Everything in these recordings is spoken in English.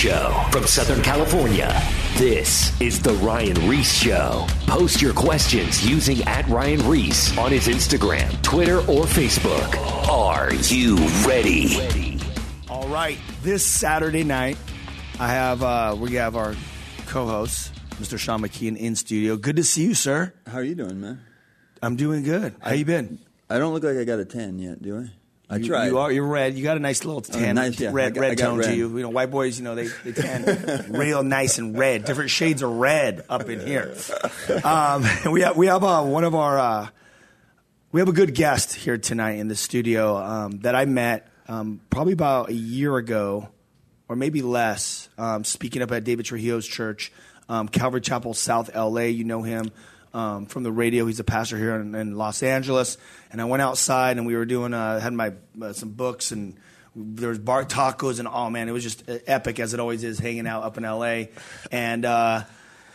Ries Show from Southern California. This is The Ryan Ries Show. Post your questions using at Ryan Ries on his Instagram, Twitter, or Facebook. Are you ready? All right, this Saturday night, I have uh, we have our co-host, Mr. Sean McKeehan, in studio. Good to see you, sir. How are you doing, man? I'm doing good. How you been? I don't look like I got a tan yet, do I? I you, tried. You are. You're red. You got a nice little tan, nice, yeah. Red, got- red tone to you. You know, white boys. You know, they they tan real nice and red. Different shades of red up in here. Um, we have we have uh, one of our uh, we have a good guest here tonight in the studio um, that I met um, probably about a year ago, or maybe less. Um, speaking up at David Trujillo's church, um, Calvary Chapel, South LA. You know him um, from the radio. He's a pastor here in, in Los Angeles. And I went outside and we were doing uh, had my uh, some books and there was bar tacos and oh man, it was just epic as it always is hanging out up in LA. And uh,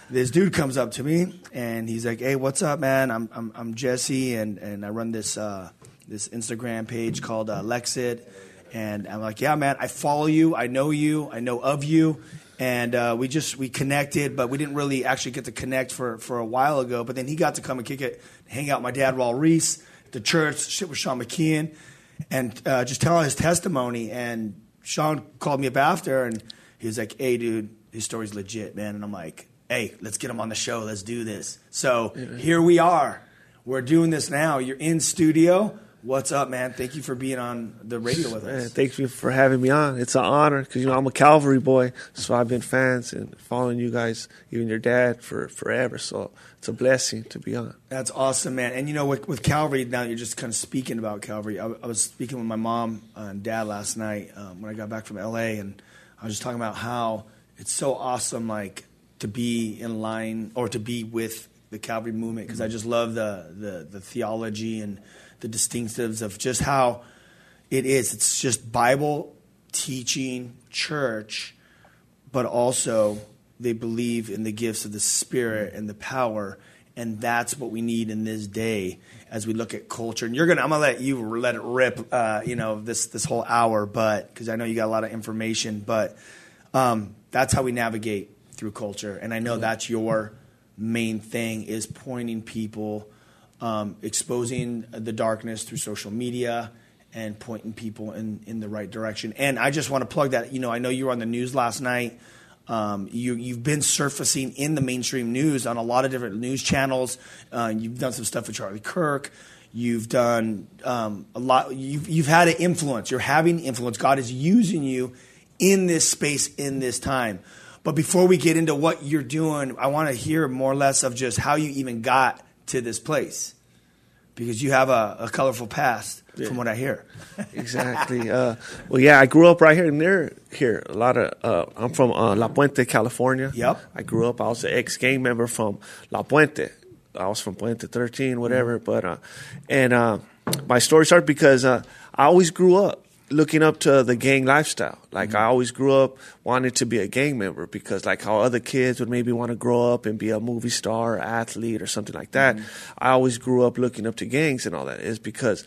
this dude comes up to me and he's like, "Hey, what's up, man? I'm I'm, I'm Jesse and and I run this uh, this Instagram page called uh, Lexit." And I'm like, "Yeah, man, I follow you. I know you. I know of you." And uh, we just we connected, but we didn't really actually get to connect for for a while ago. But then he got to come and kick it, hang out with my dad, Raul Ries, the church, shit with Sean McKeehan, and uh, just tell his testimony. And Sean called me up after, and he was like, "Hey, dude, his story's legit, man." And I'm like, "Hey, let's get him on the show. Let's do this." So here we are. We're doing this now. You're in studio. What's up, man? Thank you for being on the radio with Man, us. thank you for having me on. It's an honor because you know I'm a Calvary boy, so I've been fans and following you guys, even your dad, for forever. So it's a blessing to be on. That's awesome, man. And you know, with, with Calvary, now you're just kind of speaking about Calvary. I, I was speaking with my mom and dad last night um, when I got back from LA, and I was just talking about how it's so awesome, like to be in line or to be with the Calvary movement because I just love the, the the theology and the distinctives of just how it is. It's just Bible teaching church but also they believe in the gifts of the Spirit and the power, and that's what we need in this day as we look at culture. And you're gonna, I'm gonna let you let it rip, uh, you know, this this whole hour, but because I know you got a lot of information, but um, that's how we navigate through culture, and I know that's your main thing is pointing people, exposing the darkness through social media and pointing people in, in the right direction. And I just want to plug that. You know, I know you were on the news last night. Um, you, you've been surfacing in the mainstream news on a lot of different news channels. Uh, you've done some stuff with Charlie Kirk. You've done um, a lot. You've, you've had an influence. You're having influence. God is using you in this space in this time. But before we get into what you're doing, I want to hear more or less of just how you even got to this place because you have a, a colorful past, from what I hear. Exactly. uh, well, yeah, I grew up right here near here. A lot of uh, I'm from uh, La Puente, California. Yep. I grew up. I was an ex gang member from La Puente. I was from Puente 13, whatever. But uh, and uh, my story started because uh, I always grew up looking up to the gang lifestyle. Like mm-hmm. I always grew up wanting to be a gang member because like how other kids would maybe want to grow up and be a movie star, or athlete, or something like that. Mm-hmm. I always grew up looking up to gangs and all that. Is because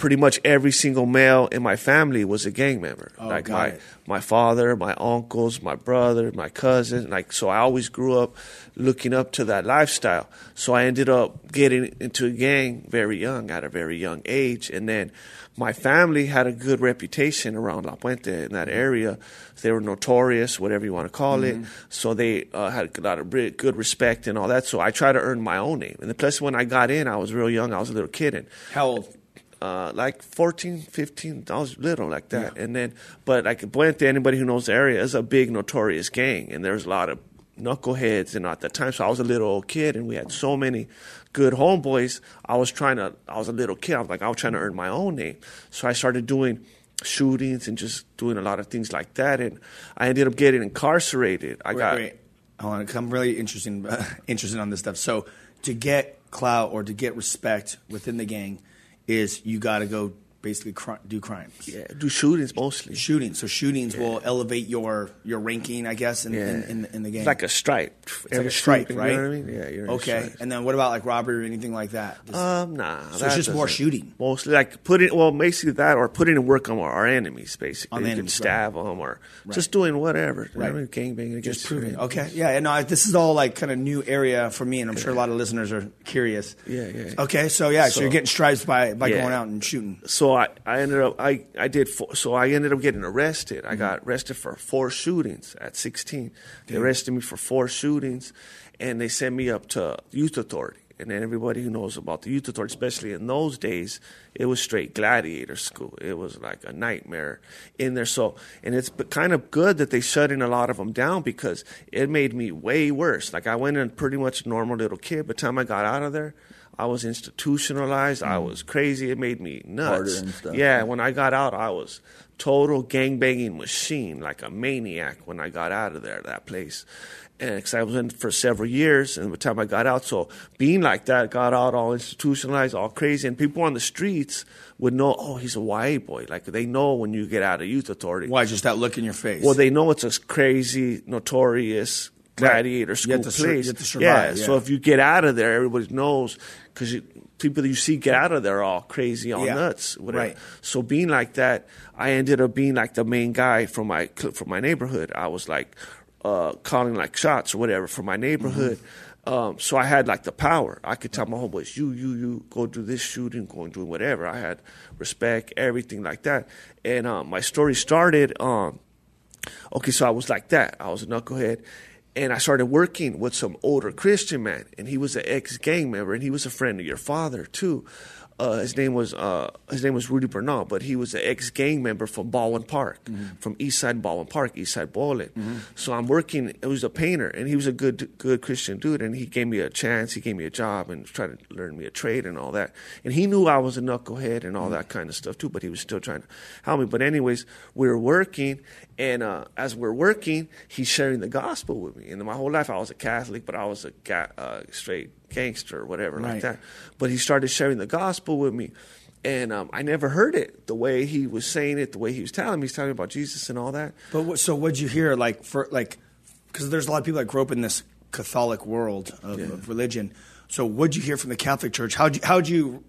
pretty much every single male in my family was a gang member. Oh, like my it. my father, my uncles, my brother, my cousin. Like so, I always grew up looking up to that lifestyle. So I ended up getting into a gang very young, at a very young age, and then my family had a good reputation around La Puente in that area. They were notorious, whatever you want to call it. So they uh, had a lot of good respect and all that. So I tried to earn my own name. And plus, when I got in, I was real young. I was a little kid, and How old? uh, like 14, 15. I was little like that. And then, but like Puente, anybody who knows the area, is a big notorious gang, and there's a lot of knuckleheads. And at the time, so I was a little old kid, and we had so many good homeboys. I was trying to. I was a little kid. I was like, I was trying to earn my own name. So I started doing shootings and just doing a lot of things like that, and I ended up getting incarcerated. I Wait, got. wait. I want to come really interesting, interested on this stuff. So to get clout or to get respect within the gang is you got to go basically cri- do crimes. Yeah, do shootings mostly. Shootings. So shootings will elevate your your ranking, I guess, in, Yeah. in, in, in the game. It's like a stripe. It's like a stripe, shooting, right? You know what I mean? Yeah, you're okay. And then what about like robbery or anything like that? Just- Um, nah. So it's just more shooting. Mostly, like putting, well, basically that, or putting in work on our, our enemies, basically. On you enemies, can stab them, or Right. just doing whatever. You know Right. I mean? Gangbanging against just proving. Okay. Yeah. No, I- this is all like kind of new area for me, and I'm sure a lot of listeners are curious. Yeah, yeah, yeah. Okay. So yeah, so, So- you're getting stripes by by Yeah. going out and shooting. so I, I ended up I, I did four, so I ended up getting arrested. Mm-hmm. I got arrested for four shootings at 16. They arrested me for four shootings, and they sent me up to youth authority. And then everybody who knows about the youth authority, especially in those days, it was straight gladiator school. It was like a nightmare in there. So, and it's kind of good that they shutting a lot of them down because it made me way worse. Like I went in pretty much normal little kid. By the time I got out of there, I was institutionalized. I was mm. crazy. It made me nuts. And stuff. Yeah, when I got out, I was total gangbanging machine, like a maniac. When I got out of there, that place, and because I was in for several years, and by the time I got out, so being like that, got out all institutionalized, all crazy, and people on the streets would know, oh, he's a YA boy. Like they know when you get out of youth authority. Why? Just that look in your face. Well, they know it's a crazy, notorious gladiator You school sur- place. you have to survive, So yeah. if you get out of there, everybody knows because people that you see get out of there are all crazy, all Yeah. nuts, whatever. Right. So being like that, I ended up being like the main guy from my from my neighborhood. I was like uh, calling like shots or whatever for my neighborhood. Mm-hmm. Um, so I had like the power. I could tell my homeboys, "You, you, you, go do this shooting, go and do whatever." I had respect, everything like that. And um, my story started. Um, okay, so I was like that. I was a knucklehead. And I started working with some older Christian man, and he was an ex gang member, and he was a friend of your father too. Uh, his name was uh, his name was Rudy Bernal, but he was an ex gang member from Baldwin Park, from East Side Baldwin Park, East Side Bowling. So I'm working. It was a painter, and he was a good good Christian dude, and he gave me a chance. He gave me a job and tried to learn me a trade and all that. And he knew I was a knucklehead and all that kind of stuff too, but he was still trying to help me. But anyways, we were working, and uh, as we're working, he's sharing the gospel with me. And my whole life, I was a Catholic, but I was a ga- uh, straight gangster or whatever Right. like that. But he started sharing the gospel with me. And um, I never heard it the way he was saying it, the way he was telling me. He's telling me about Jesus and all that. But what, so what'd you hear? Like for like, because there's a lot of people that grew up in this Catholic world of, of religion. So what'd you hear from the Catholic Church? How'd you how'd you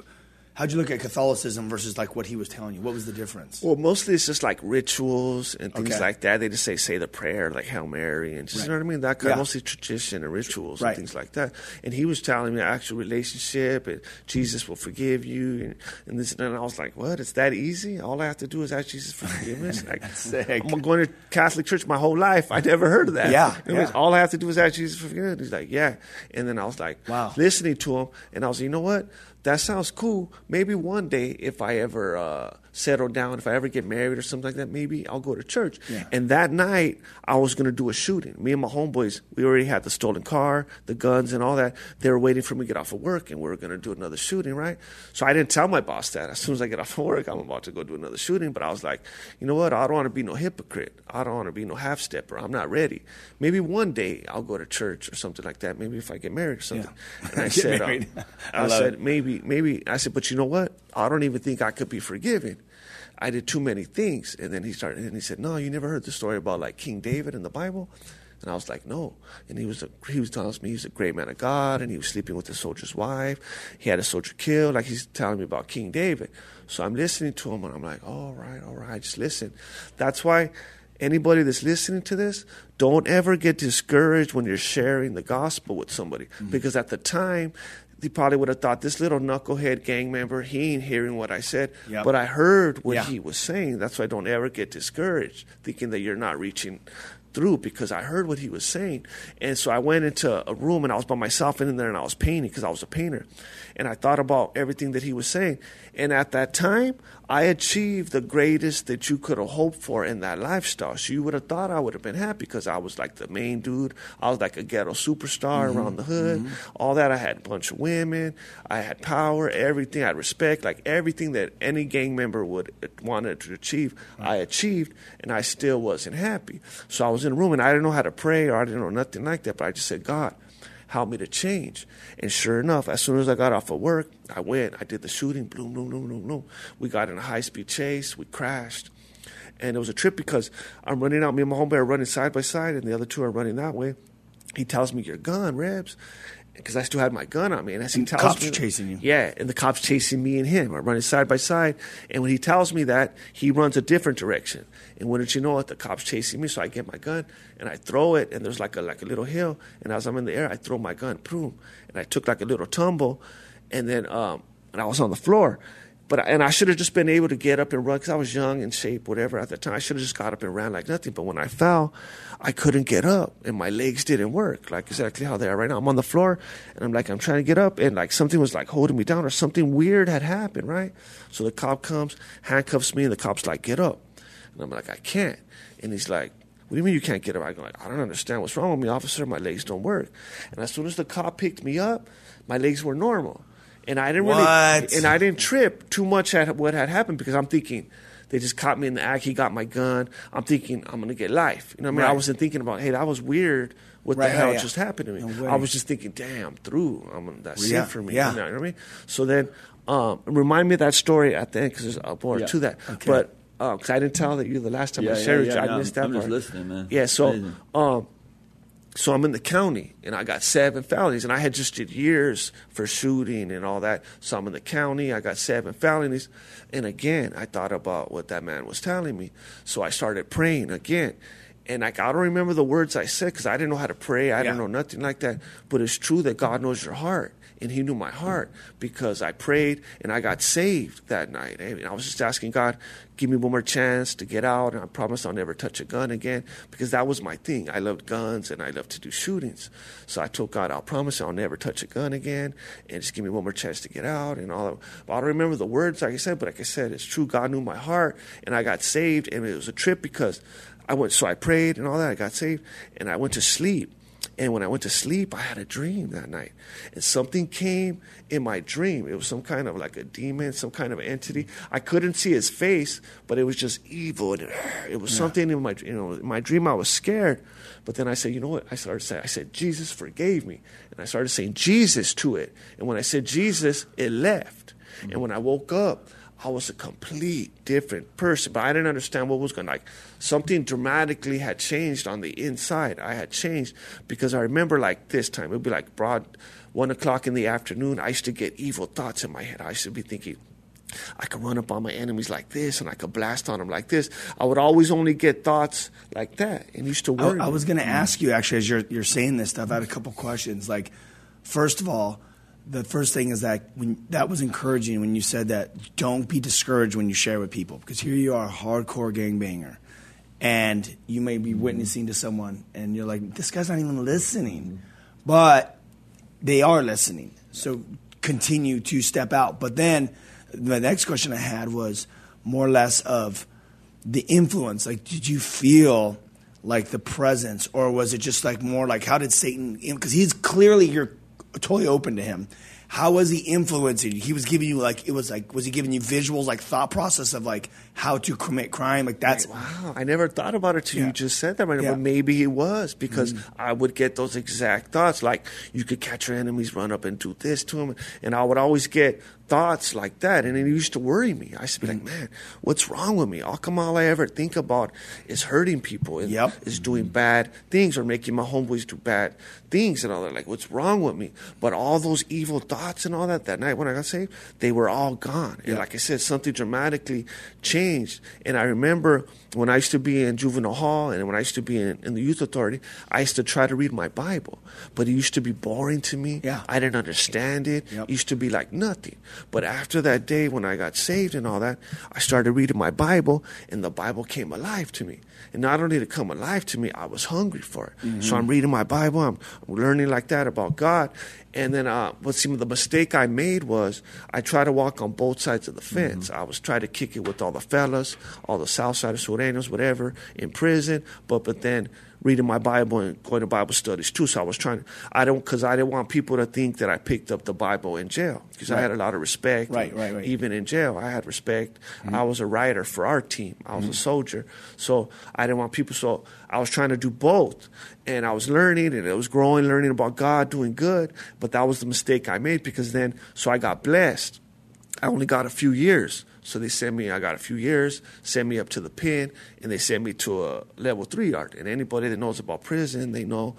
how'd you look at Catholicism versus like what he was telling you? What was the difference? Well, mostly it's just like rituals and things Okay. like that. They just say say the prayer, like Hail Mary, and just Right. you know what I mean. That kind Yeah. of mostly tradition and rituals Right. and things like that. And he was telling me actual relationship and Jesus will forgive you and, and this and I was like, what? It's that easy? All I have to do is ask Jesus for forgiveness. Like, sick. I'm going to Catholic church my whole life. I never heard of that. Yeah, It was, all I have to do is ask Jesus for forgiveness. He's like, yeah. And then I was like, Wow. listening to him, and I was, like, you know what? That sounds cool. Maybe one day, if I ever uh, settle down, if I ever get married or something like that, maybe I'll go to church. Yeah. And that night, I was going to do a shooting. Me and my homeboys, we already had the stolen car, the guns, and all that. They were waiting for me to get off of work, and we were going to do another shooting, right? So I didn't tell my boss that. As soon as I get off of work, I'm about to go do another shooting. But I was like, you know what? I don't want to be no hypocrite. I don't want to be no half stepper. I'm not ready. Maybe one day I'll go to church or something like that. Maybe if I get married or something. And I said, um, married. I I, said, it. maybe, maybe. I said, but you know what? I don't even think I could be forgiven. I did too many things. And then he started, and he said, no, you never heard the story about like King David in the Bible? And I was like, no. And he was a, he was telling me he's a great man of God, and he was sleeping with a soldier's wife. He had a soldier killed. Like he's telling me about King David. So I'm listening to him, and I'm like, all right, all right, just listen. That's why anybody that's listening to this, don't ever get discouraged when you're sharing the gospel with somebody, mm-hmm. because at the time. They probably would have thought this little knucklehead gang member, he ain't hearing what I said. Yep. But I heard what Yeah. he was saying. That's why don't ever get discouraged thinking that you're not reaching through because I heard what he was saying. And so I went into a room and I was by myself in there and I was painting because I was a painter. And I thought about everything that he was saying. And at that time, I achieved the greatest that you could have hoped for in that lifestyle. So you would have thought I would have been happy because I was like the main dude. I was like a ghetto superstar mm-hmm. around the hood. Mm-hmm. All that. I had a bunch of women. I had power, everything. I had respect, like everything that any gang member would wanted to achieve. I mm-hmm. achieved, and I still wasn't happy. So I was in a room, and I didn't know how to pray, or I didn't know nothing like that. But I just said, God, help me to change. And sure enough, as soon as I got off of work, I went, I did the shooting, boom, boom, boom, boom, boom. We got in a high speed chase, we crashed. And it was a trip because I'm running out, me and my homeboy are running side by side, and the other two are running that way. He tells me, Your gun, Rebs. Because I still had my gun on me. And as he And tells cops me, are chasing you. Yeah, and the cops chasing me and him. are running side by side. And when he tells me that, he runs a different direction. And wouldn't you know it, the cops chasing me. So I get my gun and I throw it, and there's like a like a little hill. And as I'm in the air, I throw my gun, boom, and I took like a little tumble, and then um, and I was on the floor. But and I should have just been able to get up and run because I was young in shape, whatever at the time. I should have just got up and ran like nothing. But when I fell, I couldn't get up, and my legs didn't work like exactly how they are right now. I'm on the floor, and I'm like I'm trying to get up, and like something was like holding me down, or something weird had happened, right? So the cop comes, handcuffs me, and the cop's like, "Get up," and I'm like, "I can't," and he's like. What do you mean you can't get up? I go like, I don't understand what's wrong with me, officer. My legs don't work. And as soon as the cop picked me up, my legs were normal, and I didn't What? really, and I didn't trip too much at what had happened because I'm thinking they just caught me in the act. He got my gun. I'm thinking I'm gonna get life. You know what I mean? I wasn't thinking about hey that was weird. What Right, the hell yeah, yeah. just happened to me? No. I was just thinking, damn, through. I'm, that's Yeah, it for me. yeah. You know what I mean? So then, um, remind me of that story at the end because there's uh, more Yeah. to that. Okay. But because I didn't tell that you the last time Yeah, I yeah, shared it, yeah, I no, missed that I'm just part. listening, man. Yeah. So. So I'm in the county and I got seven felonies and I had just did years for shooting and all that. So I'm in the county, I got seven felonies. And again, I thought about what that man was telling me. So I started praying again. And like, I don't remember the words I said because I didn't know how to pray. I didn't know nothing like that. But it's true that God knows your heart. And he knew my heart because I prayed and I got saved that night. And I was just asking God, give me one more chance to get out. And I promised I'll never touch a gun again because that was my thing. I loved guns and I loved to do shootings. So I told God, I'll promise I'll never touch a gun again and just give me one more chance to get out and all that. But I don't remember the words, like I said, but like I said, it's true. God knew my heart and I got saved. And it was a trip because I went, so I prayed and all that. I got saved and I went to sleep. And when I went to sleep, I had a dream that night. And something came in my dream. It was some kind of like a demon, some kind of entity. I couldn't see his face, but it was just evil. And it, it was something in my, you know, in my dream. I was scared. But then I said, you know what? I started saying, I said, Jesus forgave me. And I started saying Jesus to it. And when I said Jesus, it left. And mm-hmm. when I woke up, I was a complete different person, but I didn't understand what was going like. Something dramatically had changed on the inside. I had changed because I remember like this time, it would be like broad one o'clock in the afternoon. I used to get evil thoughts in my head. I used to be thinking, I could run up on my enemies like this and I could blast on them like this. I would always only get thoughts like that and used to I, worry. I me. was going to ask you actually as you're you're saying this stuff. I had a couple questions. Like, first of all, the first thing is that when that was encouraging when you said that don't be discouraged when you share with people because here you are, a hardcore gangbanger, and you may be mm-hmm. witnessing to someone and you're like, this guy's not even listening, but they are listening. So continue to step out. But then the next question I had was more or less of the influence. Like, did you feel like the presence, or was it just like more like how did Satan? Because he's clearly you're totally open to him. How was he influencing you? He was giving you like it was like was he giving you visuals like thought process of like how to commit crime? Like that's Wow, I never thought about it till Yeah. you just said that right. Yeah. But maybe he was because Mm-hmm. I would get those exact thoughts. Like you could catch your enemies, run up and do this to them, and I would always get thoughts like that, and it used to worry me. I used to be Mm-hmm. like, man, what's wrong with me? How come all I ever think about is hurting people and Yep. is doing bad things or making my homeboys do bad things and all that? Like, what's wrong with me? But all those evil thoughts and all that that night when I got saved, they were all gone. And Yeah. like I said, something dramatically changed. And I remember when I used to be in juvenile hall and when I used to be in, in the youth authority, I used to try to read my Bible, but it used to be boring to me. Yeah. I didn't understand it. Yep. It used to be like nothing. But after that day when I got saved and all that, I started reading my Bible and the Bible came alive to me. And not only did it come alive to me, I was hungry for it. Mm-hmm. So I'm reading my Bible, I'm learning like that about God. And then, uh, what seemed the mistake I made was I tried to walk on both sides of the fence. I was trying to kick it with all the fellas, all the South Southsiders, Sureños, whatever, in prison. But but then reading my Bible and going to Bible studies too. So I was trying to, I don't, because I didn't want people to think that I picked up the Bible in jail because I had a lot of respect. Right, right, right. Even in jail, I had respect. Mm-hmm. I was a writer for our team, I was a mm-hmm. soldier. So I didn't want people, so I was trying to do both. And I was learning and it was growing, learning about God, doing good. But that was the mistake I made because then, so I got blessed. I only got a few years. So they sent me, I got a few years, sent me up to the pen, and they sent me to a level three yard. And anybody that knows about prison, they know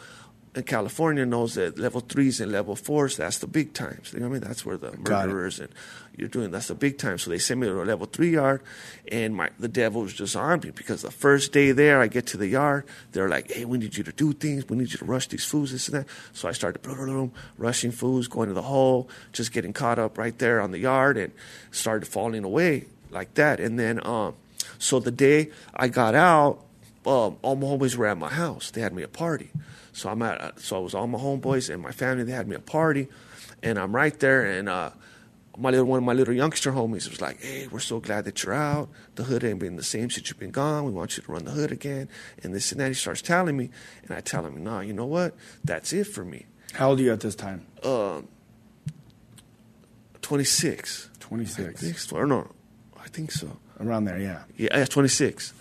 in California knows that level threes and level fours, that's the big times. You know what I mean? That's where the murderers and you're doing that's the big time. So they sent me to a level three yard, and my the devil was just on me because the first day there, I get to the yard, they're like, "Hey, we need you to do things. We need you to rush these foods, this and that." So I started rushing foods, going to the hole, just getting caught up right there on the yard, and started falling away like that. And then, um, so the day I got out, um, all my homeboys were at my house. They had me a party. So I'm at, uh, so I was all my homeboys and my family. They had me a party, and I'm right there. And uh, my little one of my little youngster homies was like, "Hey, we're so glad that you're out. The hood ain't been the same since you've been gone. We want you to run the hood again." And this and that. He starts telling me, and I tell him, "No, you know what? That's it for me. How old are you at this time? Um, 26. 26. I think so. Or no, I think so. Around there, yeah. Yeah, was 26.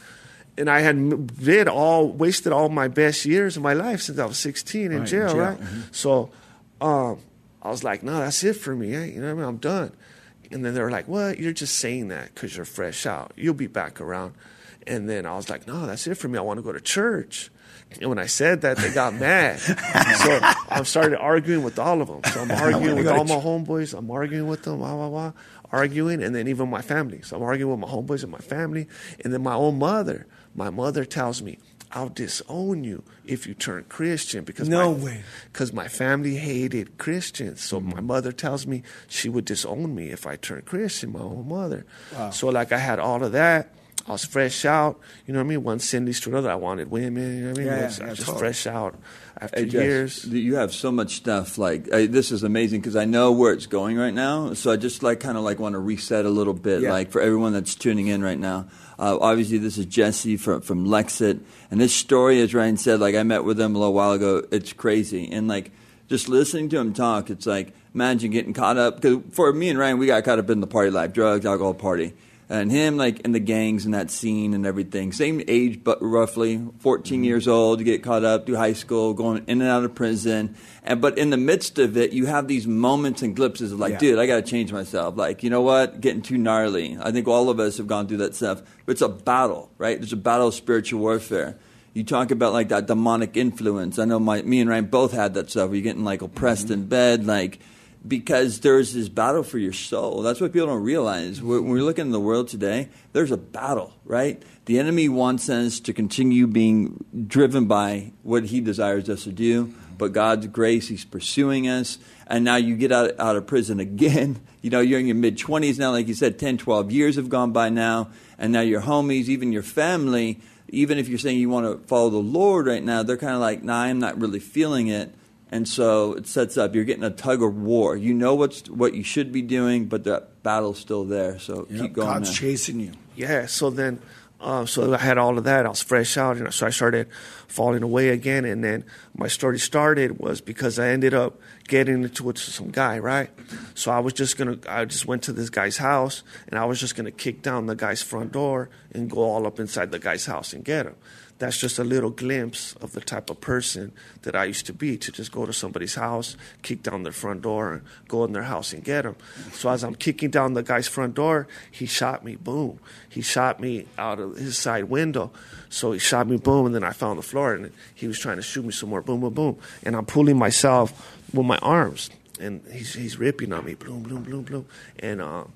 And I had did all wasted all my best years of my life since I was 16 in Right, in jail, jail, right? mhm. So um, I was like, no, that's it for me. eh? You know what I mean? I'm done. And then they were like, what? You're just saying that because you're fresh out. You'll be back around. And then I was like, no, that's it for me. I want to go to church. And when I said that, they got mad. so I started arguing with all of them. So I'm arguing with all my homeboys. I'm arguing with them, wah, wah, wah, arguing, and then even my family. So I'm arguing with my homeboys and my family. And then my own mother, my mother tells me, I'll disown you if you turn Christian because No my, way. because my family hated Christians. So Mm-hmm. my mother tells me she would disown me if I turned Christian, my own mother. So like I had all of that. I was fresh out, you know what I mean? One sin leads to another. I wanted women, you know what I mean? Yeah, I yeah, was just fresh out after Hey, Jess, years. you have so much stuff. Like uh, this is amazing because I know where it's going right now. So I just like kind of like want to reset a little bit, Yeah. like for everyone that's tuning in right now. Uh, obviously, this is Jesse from from Lexit, and this story, as Ryan said, like I met with him a little while ago. It's crazy, and like just listening to him talk, it's like imagine getting caught up. Because for me and Ryan, we got caught up in the party life, drugs, alcohol, party. And him, like in the gangs and that scene and everything, same age, but roughly 14 mm-hmm. years old, to get caught up through high school, going in and out of prison. And but in the midst of it, you have these moments and glimpses of like, Yeah. dude, I got to change myself. Like, you know what? Getting too gnarly. I think all of us have gone through that stuff. But it's a battle, right? There's a battle of spiritual warfare. You talk about like that demonic influence. I know my me and Ryan both had that stuff. Where you're getting like oppressed mm-hmm. in bed, like because there's this battle for your soul. That's what people don't realize. When we're looking in the world today, there's a battle, right? The enemy wants us to continue being driven by what he desires us to do, but God's grace, he's pursuing us. And now you get out, out of prison again. You know, you're in your mid 20s now, like you said, 10, 12 years have gone by now. And now your homies, even your family, even if you're saying you want to follow the Lord right now, they're kind of like, nah, I'm not really feeling it. And so it sets up. You're getting a tug of war. You know what's what you should be doing, but the battle's still there. So Yep, keep going. God's man. chasing you. Yeah, so then, uh, so I had all of that. I was fresh out, and so I started falling away again. And then my story started was because I ended up getting into it with some guy, right? So I was just gonna, I just went to this guy's house, and I was just gonna kick down the guy's front door and go all up inside the guy's house and get him. That's just a little glimpse of the type of person that I used to be to just go to somebody's house, kick down their front door, and go in their house and get them. So as I'm kicking down the guy's front door, he shot me. Boom! He shot me out of his side window. So he shot me. Boom! And then I fell on the floor, and he was trying to shoot me some more. Boom! Boom! Boom! And I'm pulling myself with my arms, and he's he's ripping on me. Boom! Boom! Boom! Boom! And um,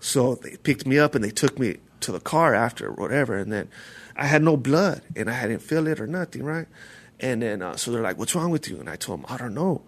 so they picked me up and they took me to the car after whatever, and then I had no blood and I didn't feel it or nothing, right? And then uh, so they're like, "What's wrong with you?" And I told them, "I don't know.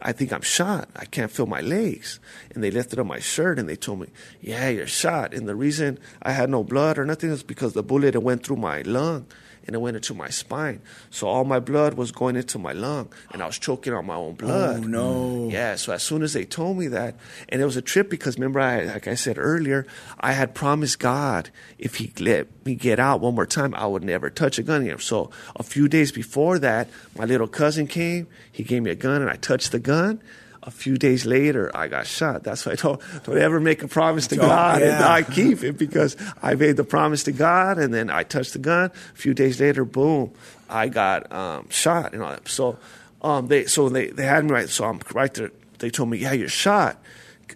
I think I'm shot. I can't feel my legs." And they lifted up my shirt and they told me, "Yeah, you're shot." And the reason I had no blood or nothing is because the bullet went through my lung and it went into my spine. So all my blood was going into my lung, and I was choking on my own blood. Oh, no. Yeah. So as soon as they told me that, and it was a trip because remember, I like I said earlier, I had promised God if He let me get out one more time, I would never touch a gun again. So a few days before that, my little cousin came. He gave me a gun, and I touched the gun. A few days later, I got shot. That's why I don't, don't ever make a promise to God and yeah. not keep it because I made the promise to God and then I touched the gun. A few days later, boom, I got um, shot and all that. So um, they so they, they had me right. So I'm right there. They told me, yeah, you're shot.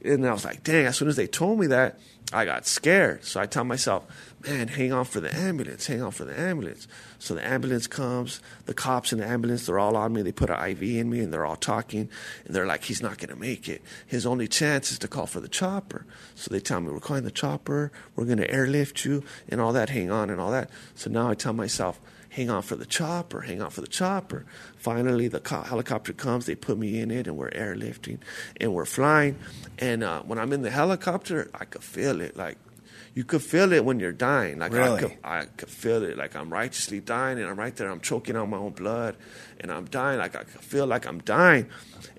And I was like, dang, as soon as they told me that, I got scared. So I tell myself, man, hang on for the ambulance, hang on for the ambulance. So the ambulance comes, the cops in the ambulance, they're all on me. They put an IV in me and they're all talking. And they're like, he's not going to make it. His only chance is to call for the chopper. So they tell me, we're calling the chopper, we're going to airlift you and all that, hang on and all that. So now I tell myself, hang on for the chopper, hang on for the chopper. Finally, the co- helicopter comes, they put me in it, and we're airlifting and we're flying. And uh, when I'm in the helicopter, I could feel it. Like, you could feel it when you're dying. Like, I could, I could feel it. Like, I'm righteously dying, and I'm right there, I'm choking on my own blood, and I'm dying. Like, I feel like I'm dying.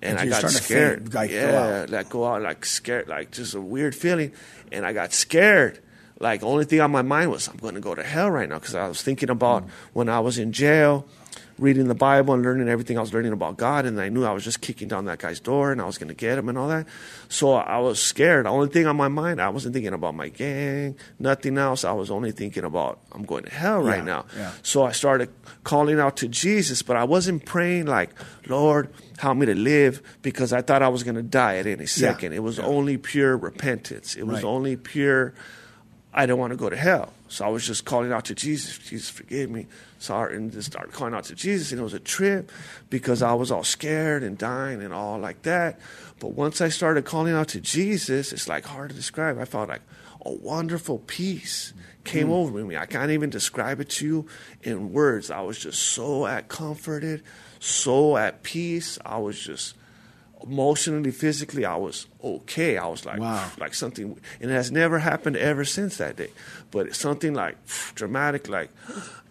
And Like I got scared. like, go yeah, out. like go out, like scared, like just a weird feeling. And I got scared. Like only thing on my mind was I'm going to go to hell right now because I was thinking about Mm. when I was in jail, reading the Bible and learning everything I was learning about God, and I knew I was just kicking down that guy's door and I was going to get him and all that. So I was scared. The only thing on my mind, I wasn't thinking about my gang, nothing else. I was only thinking about I'm going to hell right Yeah, now. yeah. So I started calling out to Jesus, but I wasn't praying like, Lord, help me to live because I thought I was going to die at any second. It was only pure repentance. It was Right. only pure, I don't want to go to hell. So I was just calling out to Jesus, Jesus, forgive me. Sorry, and just started calling out to Jesus. And it was a trip because I was all scared and dying and all like that. But once I started calling out to Jesus, it's like hard to describe. I felt like a wonderful peace came mm. over me. I can't even describe it to you in words. I was just so at comforted, so at peace. I was just emotionally, physically, I was okay. I was like, Wow. like something, and it has never happened ever since that day. But it's something like dramatic, like,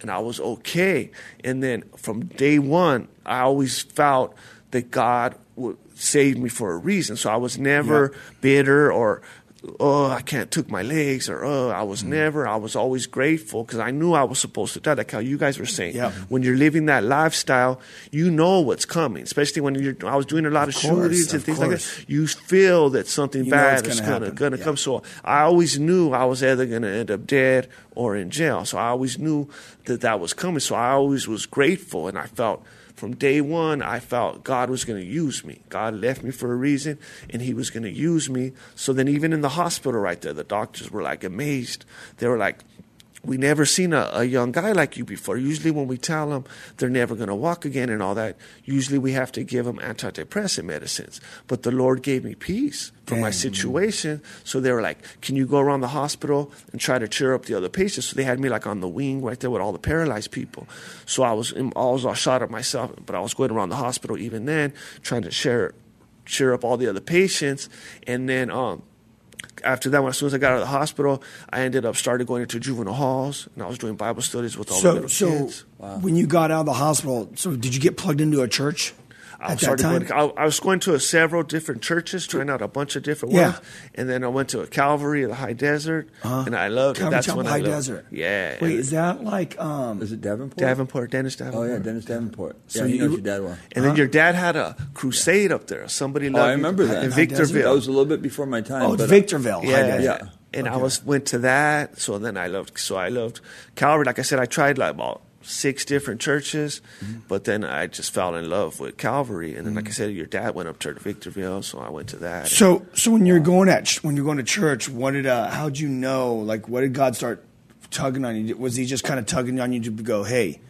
and I was okay. And then from day one, I always felt that God would save me for a reason. So I was never bitter or. Oh, I can't took my legs, or oh, I was mm. never. I was always grateful because I knew I was supposed to die. Like how you guys were saying, Yeah. when you're living that lifestyle, you know what's coming. Especially when you're. I was doing a lot of, Of course, shootings and of things like that. You feel that something You bad is gonna gonna happen. gonna Yeah. come. So I always knew I was either gonna end up dead or in jail. So I always knew that that was coming. So I always was grateful, and I felt. From day one, I felt God was going to use me. God left me for a reason, and He was going to use me. So then, even in the hospital right there, the doctors were like amazed. They were like, we never seen a, a young guy like you before. Usually, when we tell them they're never going to walk again and all that, usually we have to give them antidepressant medicines. But the Lord gave me peace for my situation. So they were like, "Can you go around the hospital and try to cheer up the other patients?" So they had me like on the wing right there with all the paralyzed people. So I was, I was all shot at myself, but I was going around the hospital even then, trying to share, cheer up all the other patients, and then um after that, when as soon as I got out of the hospital, I ended up started going into juvenile halls, and I was doing Bible studies with all the So, little so kids. when you got out of the hospital, so did you get plugged into a church I at that started time? going. I, I was going to several different churches, trying out a bunch of different Yeah. ones, and then I went to a Calvary, in the High Desert, Uh-huh. and I loved Calvary it. That's Chapel when High I loved, Desert. Yeah. Wait, is that like um? Is it Davenport? Davenport, Dennis Davenport. Oh yeah, Dennis Davenport. So yeah, he you- knows your dad well. And then your dad had a crusade up there. Somebody Oh, loved I you- remember that. in High Desert? Victorville. That was a little bit before my time. Oh, it's but, uh, Victorville. High Yeah, Desert. Yeah. And I was went to that. So then I loved. So I loved Calvary. Like I said, I tried like about six different churches, Mm-hmm. but then I just fell in love with Calvary. And then, like I said, your dad went up to Victorville, so I went to that. So, so when you're going at when you're going to church, what did uh, how'd you know? Like, what did God start tugging on you? Was He just kind of tugging on you to go, "Hey,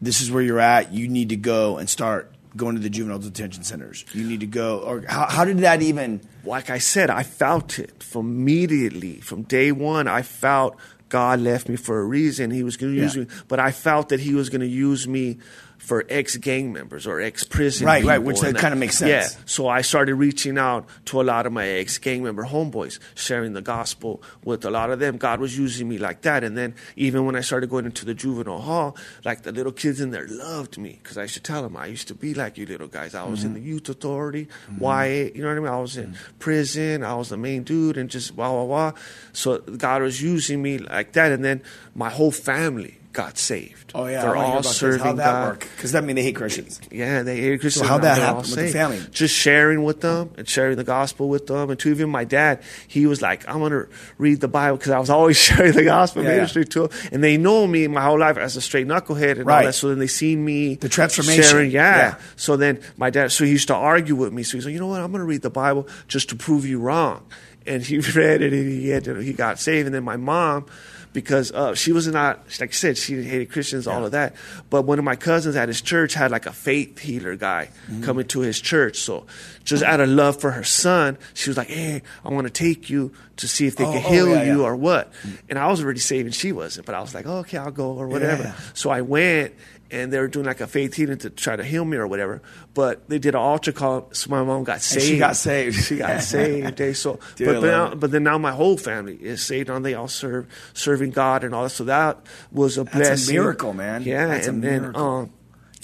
this is where you're at. You need to go and start going to the juvenile detention centers. You need to go." Or how, how did that even? like I said, I felt it from immediately from day one. I felt God left me for a reason. He was going to use Yeah. me, but I felt that He was going to use me for ex gang members or ex prison. Right, right, which uh, that that kinda makes sense. Yeah. So I started reaching out to a lot of my ex gang member homeboys, sharing the gospel with a lot of them. God was using me like that. And then even when I started going into the juvenile hall, like the little kids in there loved me because I should tell them I used to be like you little guys. I was in mm-hmm. the youth authority, mm-hmm. YA, you know what I mean? I was in mm-hmm. prison, I was the main dude, and just wah, wah, wah. So God was using me like that. And then my whole family got saved. Oh yeah, They're all serving How'd that God. work? Because that mean they hate Christians. Yeah, they hear Christians. So how'd that they're happen with the family? Just sharing with them and sharing the gospel with them. And to even my dad, he was like, I'm going to read the Bible because I was always sharing the gospel Yeah, yeah. ministry to them. And they know me my whole life as a straight knucklehead and Right. all that. So then they seen me. The transformation. Sharing, yeah. Yeah. So then my dad, so he used to argue with me. So he's like, you know what? I'm going to read the Bible just to prove you wrong. And he read it and he, had to, he got saved. And then my mom, because uh, she was not, like I said, she hated Christians, all of that. But one of my cousins at his church had like a faith healer guy Mm-hmm. coming to his church. So just out of love for her son, she was like, hey, I want to take you to see if they Oh, can oh, heal yeah, you yeah. or what. And I was already saved and she wasn't. But I was like, oh, okay, I'll go or whatever. Yeah. So I went and they were doing like a faith healing to try to heal me or whatever. But they did an altar call, so my mom got saved. she got saved. She got saved. eh? So, Dude, but, but, now, but then now my whole family is saved. and they all serve serving God and all that. So that was a That's a blessing. miracle, man. Yeah, That's a and then um,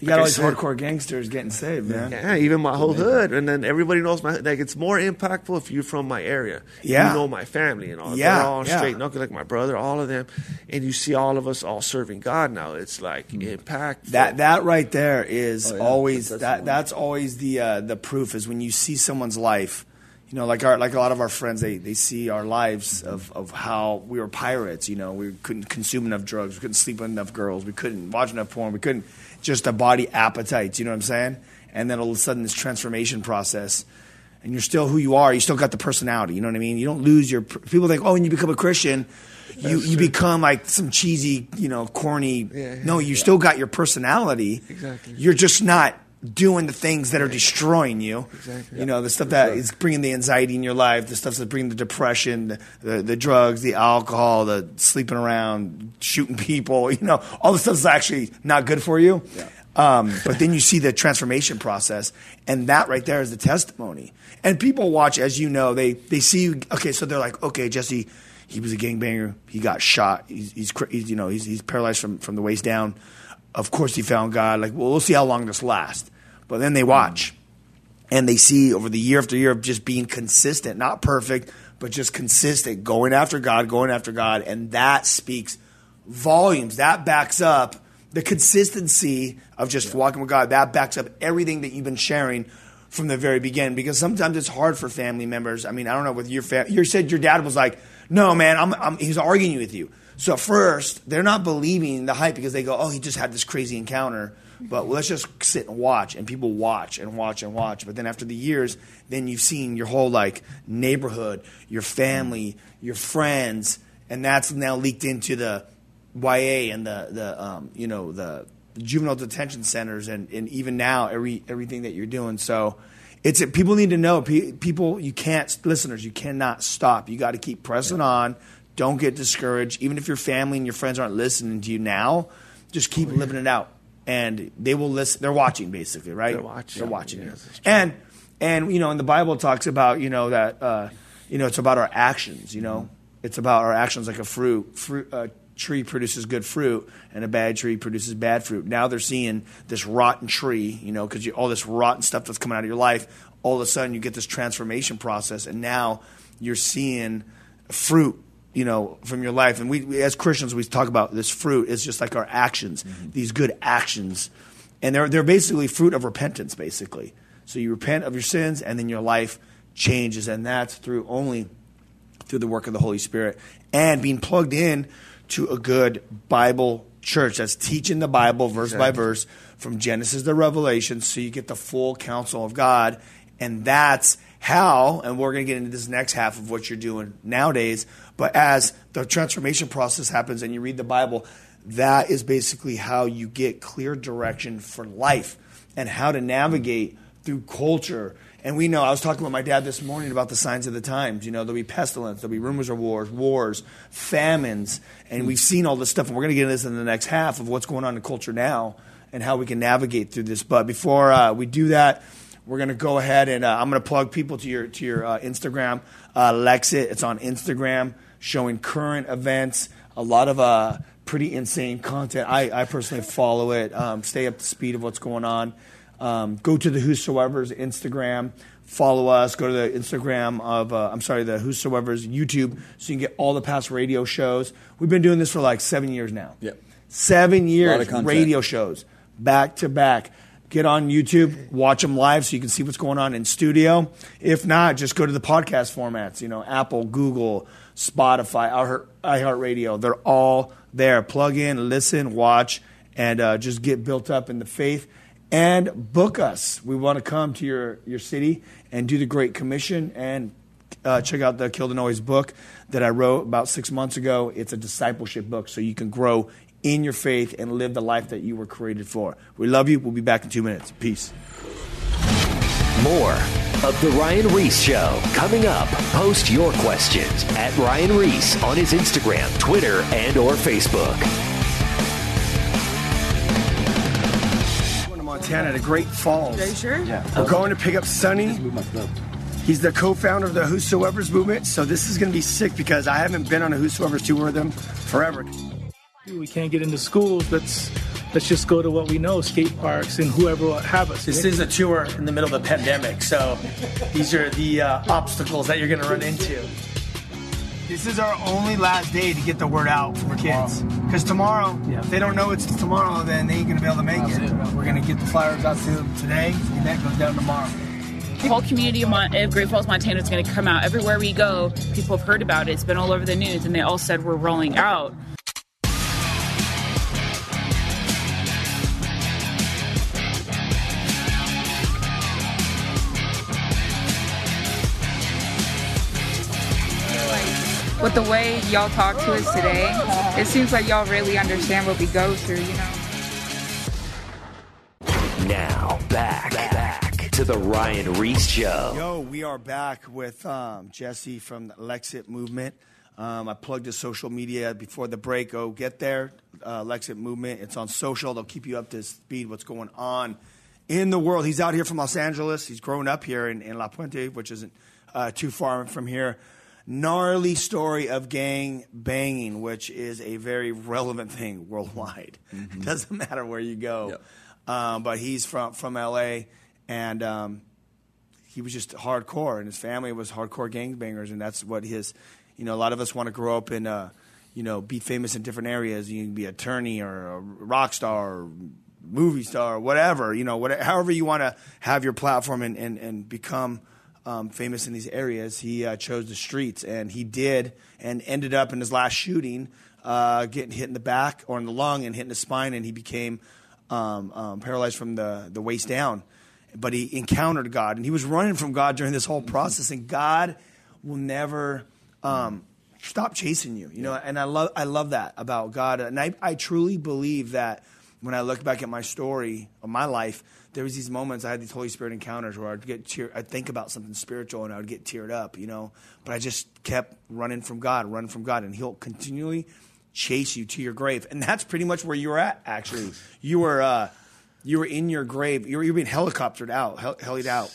You got like all these said- hardcore gangsters getting saved, man. yeah, even my whole hood, and then everybody knows my. Like it's more impactful if you're from my area. Yeah. you know my family and all. Yeah, they're all yeah. straight knuckle like my brother, all of them, and you see all of us all serving God now. It's like impactful. That that right there is Oh, yeah. always That's that that's always the uh, the proof is when you see someone's life. You know, like our like a lot of our friends, they, they see our lives of, of how we were pirates. You know, we couldn't consume enough drugs, we couldn't sleep with enough girls, we couldn't watch enough porn, we couldn't just the body appetites. You know what I'm saying? And then all of a sudden, this transformation process, and you're still who you are. You still got the personality. You know what I mean? You don't lose your. People think, oh, when you become a Christian, you you become like some cheesy, you know, corny. Yeah, yeah. no, you still got your personality. Exactly. You're just not doing the things that are destroying you. Exactly. You know, the stuff that is bringing the anxiety in your life, the stuff that's bringing the depression, the, the, the drugs, the alcohol, the sleeping around, shooting people, you know, all the stuff that's actually not good for you. Um, but then you see the transformation process, and that right there is the testimony. And people watch, as you know, they, they see you, okay, so they're like, okay, Jesse, he was a gangbanger. He got shot. He's, he's, he's you know, he's, he's paralyzed from, from the waist down. Of course, he found God. Like, well, we'll see how long this lasts. But then they watch, and they see over the year after year of just being consistent, not perfect, but just consistent, going after God, going after God, and that speaks volumes. That backs up the consistency of just walking with God. That backs up everything that you've been sharing from the very beginning. Because sometimes it's hard for family members. I mean, I don't know with your family. You said your dad was like, "No, man, I'm, I'm." He's arguing with you. So at first, they're not believing the hype because they go, "Oh, he just had this crazy encounter." But let's just sit and watch, and people watch and watch and watch. But then after the years, then you've seen your whole like neighborhood, your family, your friends, and that's now leaked into the YA and the the um, you know the juvenile detention centers, and, and even now every everything that you're doing. So it's people need to know. People, you can't listeners, you cannot stop. You got to keep pressing on. Don't get discouraged. Even if your family and your friends aren't listening to you now, just keep living it out, and they will listen. They're watching, basically, right? They're watching. They're watching you. That's true. And and you know, and the Bible talks about you know that uh, you know it's about our actions. You know, it's about our actions like a fruit. Fruit uh, tree produces good fruit, and a bad tree produces bad fruit. Now they're seeing this rotten tree. You know, because all this rotten stuff that's coming out of your life. All of a sudden, you get this transformation process, and now you're seeing fruit you know, from your life. And we, we as Christians, we talk about this fruit is just like our actions, mm-hmm. these good actions, and they're they're basically fruit of repentance, basically. So you repent of your sins, and then your life changes, and that's through only through the work of the Holy Spirit and being plugged in to a good Bible church that's teaching the Bible verse by verse from Genesis to Revelation, so you get the full counsel of God, and that's how. And we're going to get into this next half of what you're doing nowadays. But as the transformation process happens and you read the Bible, that is basically how you get clear direction for life and how to navigate through culture. And we know, I was talking with my dad this morning about the signs of the times. You know, there'll be pestilence, there'll be rumors of wars, wars, famines. And we've seen all this stuff. And we're going to get into this in the next half of what's going on in culture now and how we can navigate through this. But before uh, we do that, we're going to go ahead and uh, I'm going to plug people to your to your uh, Instagram, uh, Lexit. It's on Instagram, showing current events, a lot of uh, pretty insane content. I, I personally follow it, um, stay up to speed of what's going on. Um, go to the Whosoever's Instagram, follow us. Go to the Instagram of uh, I'm sorry, the Whosoever's YouTube, so you can get all the past radio shows. We've been doing this for like seven years now. Yep. Seven years, radio shows, back to back. Get on YouTube, watch them live so you can see what's going on in studio. If not, just go to the podcast formats. You know, Apple, Google, Spotify, iHeart- iHeartRadio. They're all there. Plug in, listen, watch, and uh, just get built up in the faith. And book us. We want to come to your, your city and do the Great Commission and uh, check out the Noise book that I wrote about six months ago. It's a discipleship book, so you can grow in your faith and live the life that you were created for. We love you. We'll be back in two minutes. Peace. More of The Ryan Ries Show coming up. Post your questions at Ryan Ries on his Instagram, Twitter, and or Facebook. Going to Montana to Great Falls. Are you sure? Yeah. We're going to pick up Sonny. He's the co-founder of the Whosoever's movement, so this is going to be sick because I haven't been on a Whosoever's tour with them forever. We can't get into schools. Let's let's just go to what we know, skate parks and whoever will have us. This is a tour in the middle of the pandemic, so these are the uh, obstacles that you're going to run into. This is our only last day to get the word out for kids. Because tomorrow, Yeah. if they don't know it's tomorrow, then they ain't going to be able to make That's it. it. We're going to get the flyers out to them today, and that goes down tomorrow. The whole community of, Mon- of Great Falls, Montana is going to come out. Everywhere we go, people have heard about it. It's been all over the news, and they all said we're rolling out. With the way y'all talk to us today, it seems like y'all really understand what we go through, you know? Now, back, back to The Ryan Ries Show. Yo, we are back with um, Jesse from the Lexit Movement. Um, I plugged his social media before the break. Go get there, uh, Lexit Movement. It's on social. They'll keep you up to speed what's going on in the world. He's out here from Los Angeles. He's grown up here in, in La Puente, which isn't uh, too far from here. Gnarly story of gang banging, which is a very relevant thing worldwide. It doesn't matter where you go. Yep. Um, but he's from from LA, and um, he was just hardcore, and his family was hardcore gangbangers, and that's what his. You know, a lot of us want to grow up in, uh, you know, be famous in different areas. You can be an attorney or a rock star, or movie star, or whatever. You know, whatever, however you want to have your platform and and, and become um, famous in these areas. He uh, chose the streets, and he did, and ended up in his last shooting, uh, getting hit in the back or in the lung and hitting the spine, and he became um, um, paralyzed from the, the waist down. But he encountered God, and he was running from God during this whole process, and God will never um, stop chasing you. You know, and I love I love that about God, and I, I truly believe that when I look back at my story of my life, there was these moments I had these Holy Spirit encounters where I'd get tear, I'd think about something spiritual and I would get teared up, you know. But I just kept running from God, running from God, and He'll continually chase you to your grave, and that's pretty much where you were at. Actually, you were uh, you were in your grave. You were, you were being helicoptered out, hel- helied out,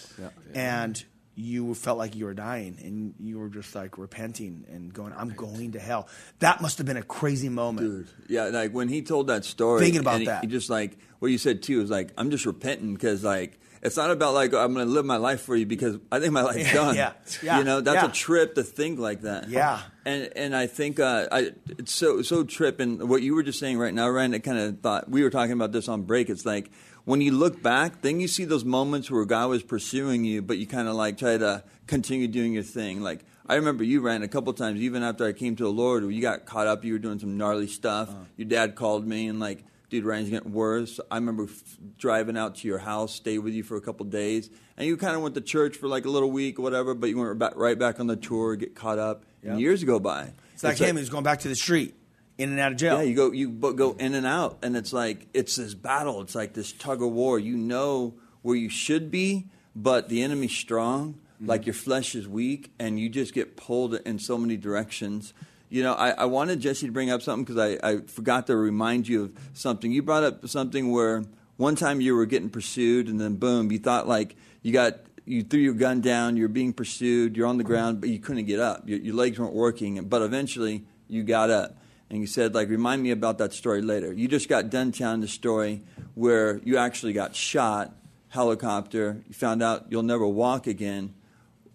and you felt like you were dying, and you were just like repenting and going, "I'm going to hell." That must have been a crazy moment. Dude, yeah, like when he told that story, Thinking about and he, that. he just like what you said too is like I'm just repenting because like it's not about like I'm going to live my life for you because I think my life's done. yeah, yeah, you know that's yeah. a trip to think like that. Yeah. and and I think uh, I it's so so trip and what you were just saying right now, Ryan. I kind of thought we were talking about this on break. It's like when you look back, then you see those moments where God was pursuing you, but you kind of like try to continue doing your thing. Like I remember you ran a couple times, even after I came to the Lord, where you got caught up. You were doing some gnarly stuff. Your dad called me and like, dude, Ryan's getting worse. I remember f- driving out to your house, stayed with you for a couple days, and you kind of went to church for like a little week or whatever. But you went back, right back on the tour, get caught up. And years go by. It's like him. he's going back to the street, in and out of jail. Yeah, you go you go in and out, and it's like it's this battle. It's like this tug of war. You know where you should be, but the enemy's strong. Mm-hmm. Like your flesh is weak, and you just get pulled in so many directions. You know, I, I wanted Jesse to bring up something because I, I forgot to remind you of something. You brought up something where one time you were getting pursued, and then boom, you thought like you got you threw your gun down, you're being pursued, you're on the ground, but you couldn't get up. Your, your legs weren't working, but eventually you got up. And you said, like, remind me about that story later. You just got done telling the story where you actually got shot, helicopter, you found out you'll never walk again.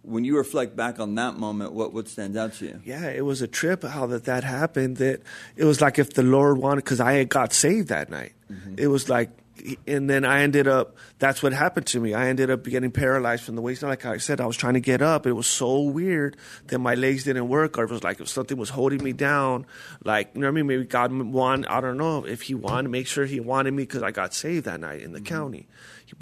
When you reflect back on that moment, what, what stands out to you? Yeah, it was a trip how that that happened. That it was like if the Lord wanted, because I had got saved that night. Mm-hmm. It was like, and then I ended up. That's what happened to me. I ended up getting paralyzed from the waist down. Like I said, I was trying to get up. It was so weird that my legs didn't work, or it was like if something was holding me down. Like you know what I mean? Maybe God wanted. I don't know if He wanted to make sure He wanted me because I got saved that night in the mm-hmm. county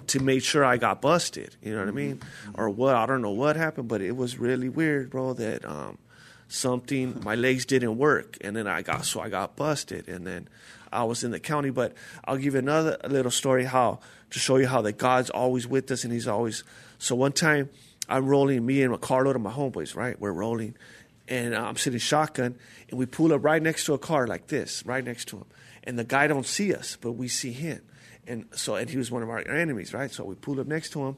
to make sure I got busted. You know what I mean? Or what? I don't know what happened, but it was really weird, bro. That um, something my legs didn't work, and then I got so I got busted, and then I was in the county. But I'll give you another little story how to show you how that God's always with us, and He's always. So one time I'm rolling, me and a carload of my homeboys, right? We're rolling, and I'm sitting shotgun, and we pull up right next to a car like this, right next to him, and the guy don't see us, but we see him, and so and he was one of our enemies, right? So we pulled up next to him,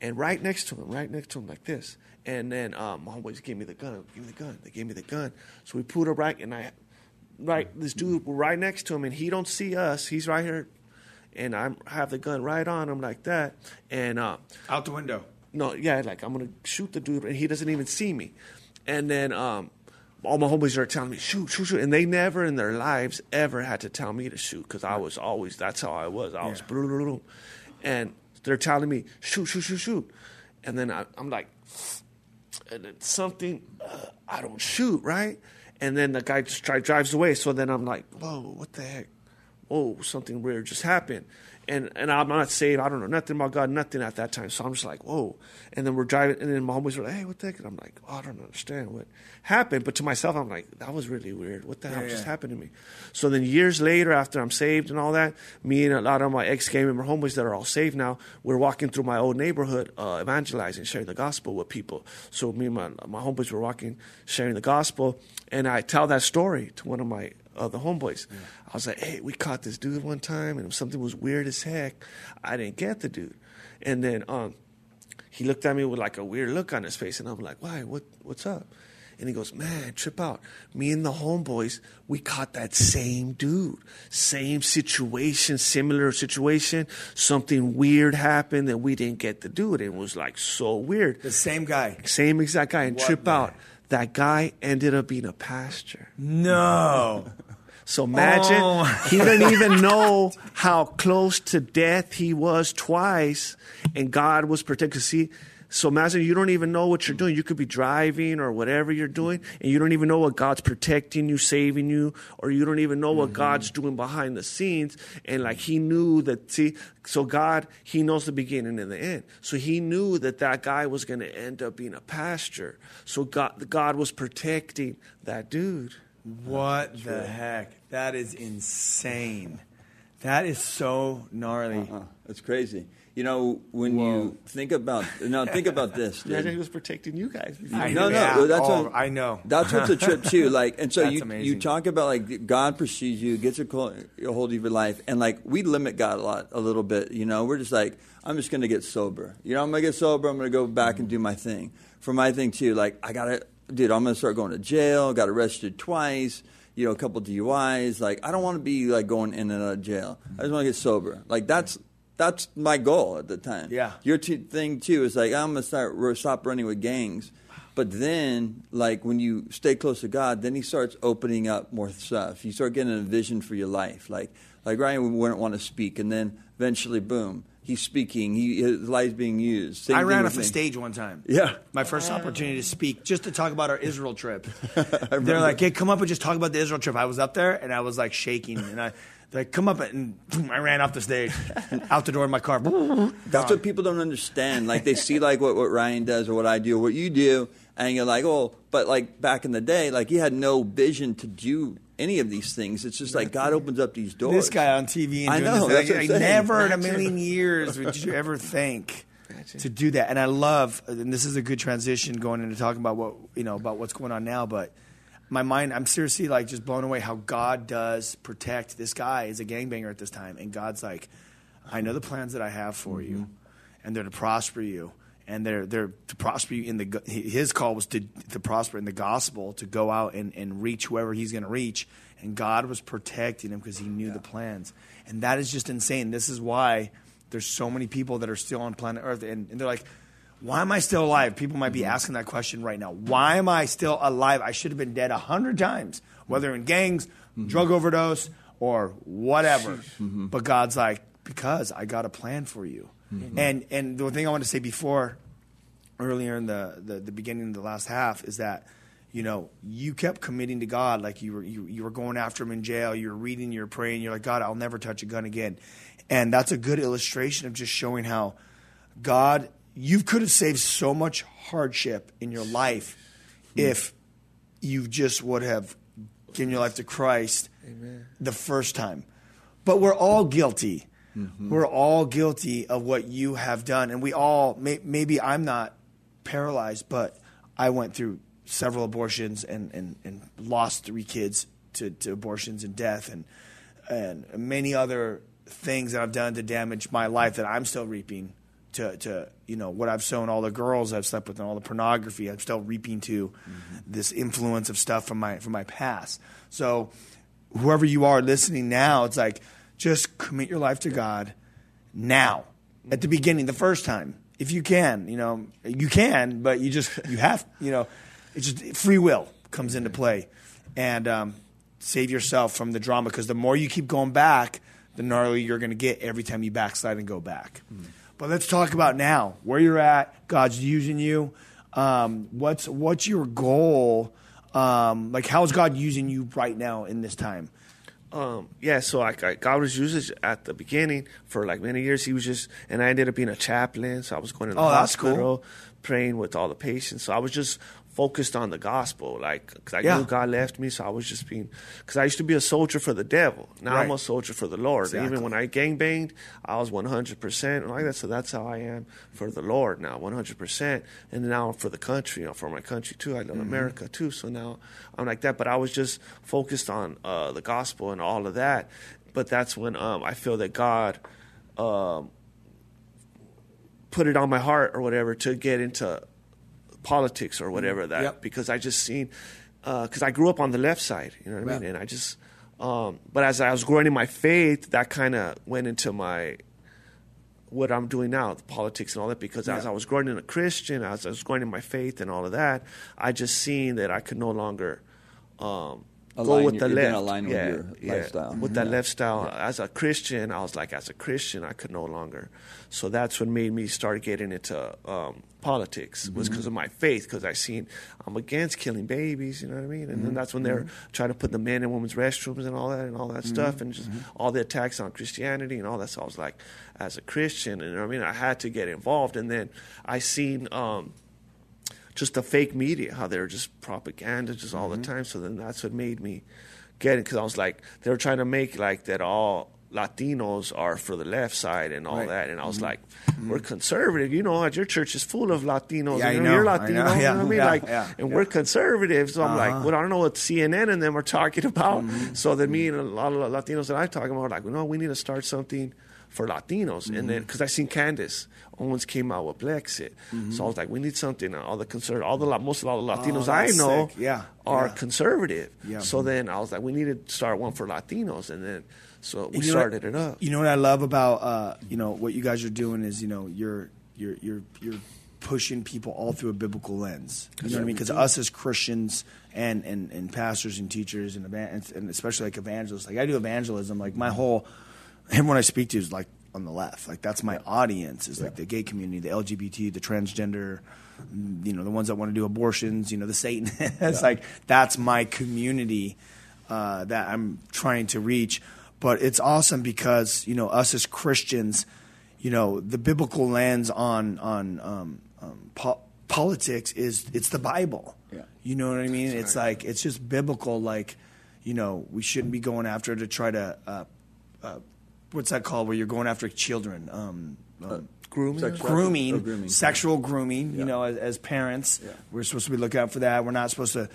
and right next to him, right next to him, like this. And then um, my homeboys gave me the gun. Give me the gun. They gave me the gun. So we pulled up right, and I, right, this dude right next to him, and he don't see us. He's right here, and I have the gun right on him like that. And uh, Out the window. no, yeah, like I'm gonna shoot the dude, and he doesn't even see me. And then um, all my homies are telling me shoot, shoot, shoot, and they never in their lives ever had to tell me to shoot because I was always that's how I was. I was, Yeah. and they're telling me shoot, shoot, shoot, shoot, and then I, I'm like, and then something uh, I don't shoot right, and then the guy just dri- drives away. So then I'm like, whoa, what the heck? Whoa, something weird just happened. And and I'm not saved. I don't know nothing about God, nothing at that time. So I'm just like, whoa. And then we're driving, and then my homies were like, hey, what the heck? And I'm like, oh, I don't understand what happened. But to myself, I'm like, that was really weird. What the hell Yeah, just yeah. happened to me? So then years later, after I'm saved and all that, me and a lot of my ex gang member homies that are all saved now, we're walking through my old neighborhood, uh, evangelizing, sharing the gospel with people. So me and my, my homies were walking, sharing the gospel, and I tell that story to one of my other homeboys. I was like, hey, we caught this dude one time, and something was weird as heck. I didn't get the dude. And then um, he looked at me with like a weird look on his face, and I'm like, why? What? What's up? And he goes, man, trip out. Me and the homeboys, we caught that same dude, same situation, similar situation. Something weird happened, and we didn't get the dude. It was like so weird. The same guy. Same exact guy, and What trip the out. That guy ended up being a pastor. No. So imagine Oh. he didn't even know how close to death he was twice, and God was protecting. See, so imagine you don't even know what you're doing. You could be driving or whatever you're doing, and you don't even know what God's protecting you, saving you, or you don't even know what mm-hmm. God's doing behind the scenes. And like he knew that. See, so God, he knows the beginning and the end. So he knew that that guy was going to end up being a pastor. So God, God was protecting that dude. What the heck? That is insane. That is so gnarly. Uh, That's crazy. You know, when you think about no, think about this. dude. Imagine he was protecting you guys. I no, no, Yeah. that's Oh, what, I know. That's what's a trip too. Like, and so That's you you talk about like God pursues you, gets a, a hold of your life, and like we limit God a lot, a little bit. You know, we're just like, I'm just gonna get sober. You know, I'm gonna get sober. I'm gonna go back and do my thing. For my thing too, like I gotta, dude, I'm gonna start going to jail. Got arrested twice. You know, a couple DUIs. Like, I don't want to be like going in and out of jail. I just want to get sober. Like that's. That's my goal at the time. Yeah. Your t- thing too is like I'm gonna start stop running with gangs, but then like when you stay close to God, then He starts opening up more stuff. You start getting a vision for your life. Like like Ryan wouldn't want to speak, and then eventually, boom, he's speaking. He his life's being used. Same I ran off the stage one time. Yeah. My first opportunity to speak, just to talk about our Israel trip. They're like, hey, come up and just talk about the Israel trip. I was up there and I was like shaking. And I, like, come up and boom, I ran off the stage, out the door in my car. That's what people don't understand. Like they see like what, what Ryan does or what I do or what you do, and you're like, oh, but like back in the day, like you had no vision to do any of these things. It's just like God opens up these doors. This guy on TV and I know, this. that's what I, never in a million years would you ever think to do that. And I love, and this is a good transition going into talking about what you know about what's going on now. But my mind, I'm seriously like just blown away how God does protect this guy is a gangbanger at this time, and God's like. I know the plans that I have for Mm-hmm. you, and they're to prosper you, and they're they're to prosper you in the. His call was to to prosper in the gospel, to go out and and reach whoever he's going to reach, and God was protecting him because he knew the plans, and that is just insane. This is why there's so many people that are still on planet Earth, and, and they're like. Why am I still alive? People might be mm-hmm. asking that question right now. Why am I still alive? I should have been dead a hundred times, whether in gangs, mm-hmm. drug overdose, or whatever. Mm-hmm. But God's like, because I got a plan for you. And and the thing I want to say before, earlier in the, the the beginning of the last half, is that you know you kept committing to God, like you were you, you were going after him in jail. You were reading, you were praying. You're like, God, I'll never touch a gun again. And that's a good illustration of just showing how God, you could have saved so much hardship in your life hmm. if you just would have given your life to Christ the first time. But we're all guilty. Mm-hmm. We're all guilty of what you have done. And we all, may, maybe I'm not paralyzed, but I went through several abortions and, and, and lost three kids to, to abortions and death and, and many other things that I've done to damage my life that I'm still reaping to, to you know what I've sown, all the girls I've slept with, and all the pornography. I'm still reaping to this influence of stuff from my from my past. So, whoever you are listening now, it's like just commit your life to God now at the beginning, the first time, if you can. You know, you can, but you just you have. You know, it's just free will comes into play, and um, save yourself from the drama because the more you keep going back, the gnarlier you're going to get every time you backslide and go back. But let's talk about now where you're at. God's using you. Um, what's what's your goal? Um, like, how is God using you right now in this time? Um, yeah, so I, I, God was using at the beginning for like many years. He was just, and I ended up being a chaplain. So I was going to the Oh, that's cool. hospital, praying with all the patients. So I was just focused on the gospel, like because I Yeah. knew God left me. So I was just being, because I used to be a soldier for the devil. Now I'm a soldier for the Lord. Exactly. Even when I gang banged, I was 100 percent like that. So that's how I am for the Lord now, 100 percent. And now for the country, you know, for my country too. I love Mm-hmm. America too. So now I'm like that. But I was just focused on uh, the gospel and all of that. But that's when um, I feel that God um, put it on my heart or whatever to get into politics or whatever that Yep. because I just seen because I grew up on the left side, you know what I mean, Yeah. and I just um, but as I was growing in my faith, that kind of went into my what I'm doing now, the politics and all that, because as I was growing in a Christian, as I was growing in my faith and all of that, I just seen that I could no longer um, go Align with your- the left. align with yeah, your yeah, lifestyle. With that Yeah. lifestyle, as a Christian, I was like, as a Christian, I could no longer. So that's what made me start getting into um, politics was Mm-hmm. because of my faith. Because I seen I'm against killing babies, you know what I mean. And then mm-hmm. that's when they're mm-hmm. trying to put the men and women's restrooms and all that and all that mm-hmm. stuff, and just all the attacks on Christianity and all that. So I was like, as a Christian, and you know I mean, I had to get involved. And then I seen. Um, just the fake media, how they were just propaganda just all the time. So then that's what made me get it because I was like, they were trying to make like that all Latinos are for the left side and all Right. that, and I was like, we're conservative, you know. Your church is full of Latinos. Yeah, you know, You're I Latino, know, you know what I mean? yeah, like, yeah, and we're conservative. So I'm like, Uh-huh. well, I don't know what CNN and them are talking about. Mm-hmm. So then me and a lot of Latinos that I'm talking about are like, well, no, we need to start something for Latinos. And Mm-hmm. then because I seen Candace Owens came out with Blexit, Mm-hmm. so I was like, we need something. All the conservative, all the most of all the Latinos Oh, I know. Yeah, are yeah. conservative. Yeah. So then I was like, we need to start one for Latinos, and then so we know what- started it up. You know what I love about uh, you know what you guys are doing is you know you're you're you're you're pushing people all through a biblical lens. You know what I mean? Because us as Christians and, and, and pastors and teachers and, and especially like evangelists, like I do evangelism. Like my whole everyone I speak to is like on the left. Like that's my audience is like the gay community, the LGBT, the transgender. You know the ones that want to do abortions. You know the Satan. it's like that's my community uh, that I'm trying to reach. But it's awesome because you know us as Christians, you know the biblical lens on on um, um, po- politics is it's the Bible. Yeah. You know what I mean? It's like it's just biblical. Like you know we shouldn't be going after to try to uh, uh, what's that called where you're going after children. Um, um, Grooming? Sexual- grooming, oh, grooming. sexual grooming. You know, as, as parents, Yeah. we're supposed to be looking out for that. We're not supposed to.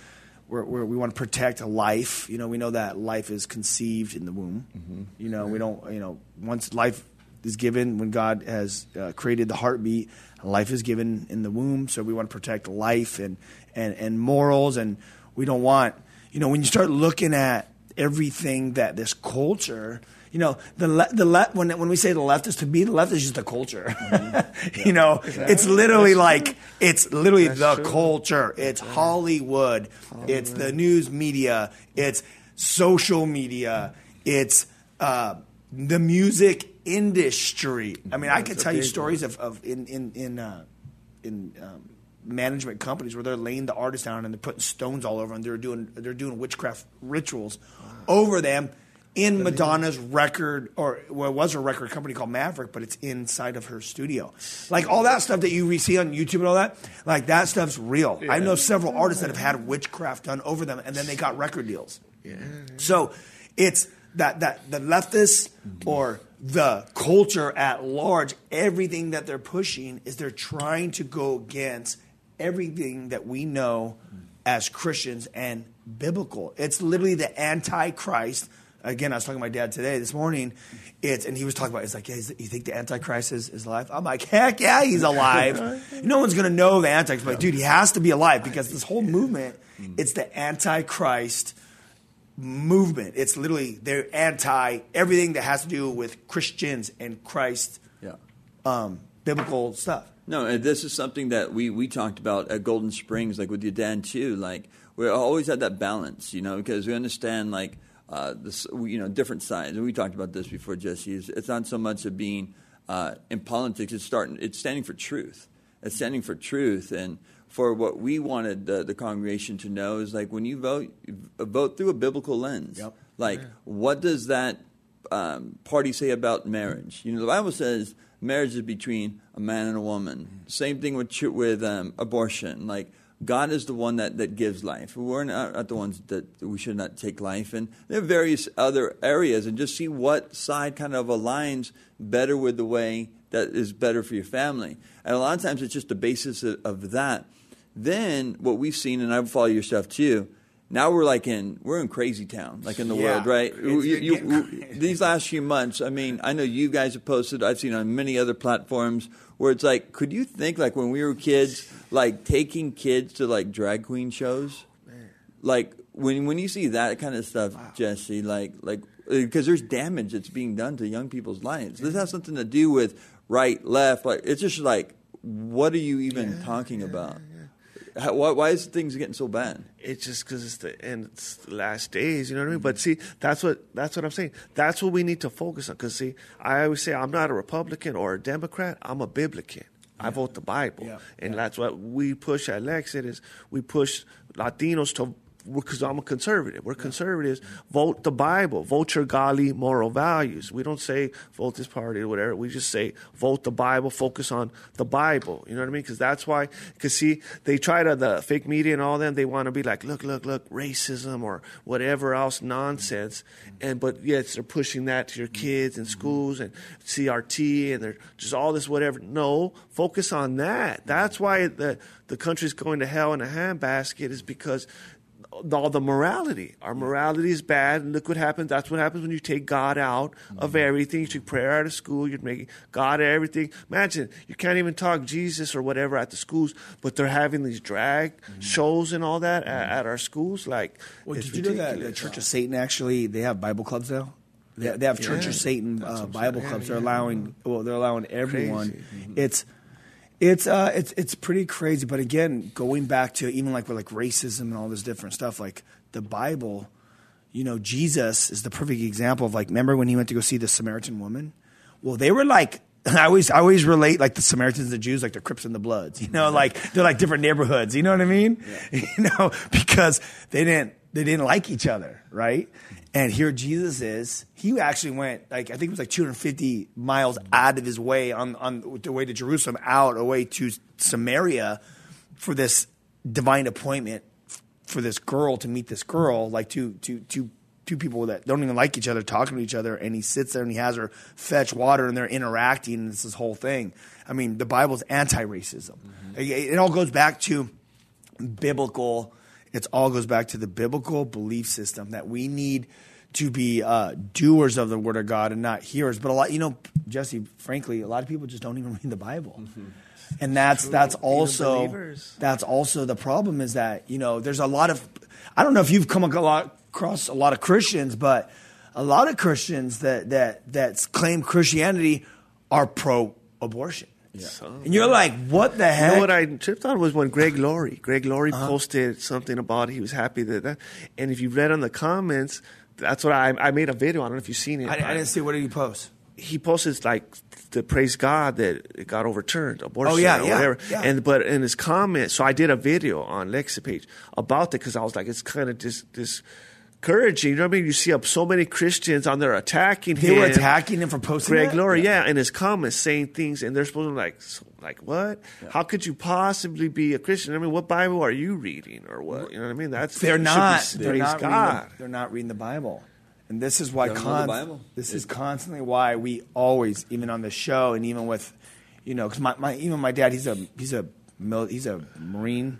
We're, we're, we want to protect life. You know, we know that life is conceived in the womb. Mm-hmm. You know, we don't. You know, once life is given when God has uh, created the heartbeat. Life is given in the womb, so we want to protect life and, and, and morals, and we don't want, you know, when you start looking at everything that this culture, you know, the le- the le- when when we say the left is to be, the left is just a culture. Mm-hmm. you know, it's literally like it's literally That's the true. culture. It's Hollywood. It's the news media. It's social media. It's uh, the music industry. I mean, I could tell you stories of, of in in in uh, in um, management companies where they're laying the artists down and they're putting stones all over them. They're doing they're doing witchcraft rituals over them in Madonna's record or well, it was a record company called Maverick, but it's inside of her studio. Like all that stuff that you see on YouTube and all that, like that stuff's real. I know several artists that have had witchcraft done over them and then they got record deals. So it's that that the leftists or the culture at large, everything that they're pushing is they're trying to go against everything that we know as Christians and biblical. It's literally the antichrist. Again, I was talking to my dad today, this morning. It's and he was talking about. It's like, yeah, you think the antichrist is, is alive? I'm like, heck yeah, he's alive. no one's gonna know the antichrist, but dude, he has to be alive because this whole movement, it's the antichrist movement. It's literally they're anti everything that has to do with Christians and Christ, Yeah. um, biblical stuff. No, and this is something that we, we talked about at Golden Springs, like with your dad too. Like we always had that balance, you know, because we understand like uh, this, you know, different sides. And we talked about this before, Jesse. It's, it's not so much of being uh, in politics; it's starting. It's standing for truth. It's standing for truth, and for what we wanted the, the congregation to know is like when you vote, you vote through a biblical lens. Yep. Like, what does that um, party say about marriage? You know, the Bible says marriage is between a man and a woman. Same thing with with um, abortion. Like, God is the one that, that gives life. We're not, the ones that we should not take life. And there are various other areas, and just see what side kind of aligns better with the way that is better for your family. And a lot of times it's just the basis of, of that. Then what we've seen, and I follow your stuff too. Now we're like in we're in crazy town, like in the Yeah. world, right? You- you- these last few months, I mean, I know you guys have posted. I've seen on many other platforms where it's like, could you think like when we were kids, like taking kids to like drag queen shows, like when when you see that kind of stuff, Jesse, like like because there's damage that's being done to young people's lives. This has something to do with right, left. Like it's just like, what are you even talking about? How, why, why is things getting so bad? it's just because it's the and it's the last days. You know what I mean? But see, that's what that's what I'm saying. That's what we need to focus on. Because see, I always say I'm not a Republican or a Democrat. I'm a Biblican. I vote the Bible, Yeah. and that's what we push at Lexit is we push Latinos to. Because I'm a conservative. We're conservatives. Vote the Bible. Vote your godly moral values. We don't say vote this party or whatever. We just say vote the Bible. Focus on the Bible. You know what I mean? Because that's why. Because see, they try to the fake media and all them. They want to be like, look, look, look, racism or whatever else nonsense. Mm-hmm. And but yes, they're pushing that to your kids in mm-hmm. schools and CRT and they're just all this whatever. No, focus on that. That's why the the country's going to hell in a handbasket is because all the morality. Our morality is bad, and look what happens. That's what happens when you take God out of everything. You take prayer out of school. You're making God everything. Imagine you can't even talk Jesus or whatever at the schools, but they're having these drag shows and all that at, at our schools. Like, Well, it's did you know that the. Church of Satan actually they have Bible clubs now? They, they have Church Yeah. of Satan uh, Bible saying. clubs. Yeah, They're yeah. allowing well, they're allowing everyone. Crazy. Mm-hmm. It's it's uh it's it's pretty crazy. But again, going back to even like with like racism and all this different stuff, like the Bible, you know, Jesus is the perfect example of like. Remember when he went to go see the Samaritan woman? Well, they were like. I always, I always relate like the Samaritans, and the Jews, like the Crips and the Bloods. You know, like they're like different neighborhoods. You know what I mean? You know, because they didn't, they didn't like each other, right? And here Jesus is. He actually went like I think it was like 250 miles out of his way on on the way to Jerusalem, out away to Samaria, for this divine appointment for this girl to meet this girl, like two two two two people that don't even like each other talking to each other, and he sits there and he has her fetch water, and they're interacting, and it's this whole thing. I mean, the Bible's anti-racism. Mm-hmm. It, it all goes back to biblical. It all goes back to the biblical belief system that we need to be uh, doers of the word of God and not hearers. But a lot, you know, Jesse, frankly, a lot of people just don't even read the Bible. And that's that's also that's also the problem is that you know there's a lot of I don't know if you've come across a lot of Christians, but a lot of Christians that that that claim Christianity are pro abortion. And you're like, what the You know what I tripped on was when Greg Laurie. Greg Laurie Uh-huh. posted something about he was happy that, that and if you read on the comments, that's what I I made a video. I don't know if you've seen it. I, I didn't see what did he post. he posted like to praise God that it got overturned, abortion Oh, yeah, or yeah, whatever. yeah. And but in his comment, so I did a video on Lexit page about that because I was like, it's kind of dis, discouraging. You know what I mean? You see up so many Christians on there attacking They him. were attacking him for posting Greg that? Laurie, yeah, in his comments saying things, and they're supposed to be like, so, like what? How could you possibly be a Christian? I mean, what Bible are you reading, or what? You know what I mean? That's They're should be not. They're not, reading God. the, they're not reading the Bible, and this is why. They don't know the Bible. This is constantly why we always, even on the show, and even with, you know, because my, my even my dad, he's a he's a he's a Marine,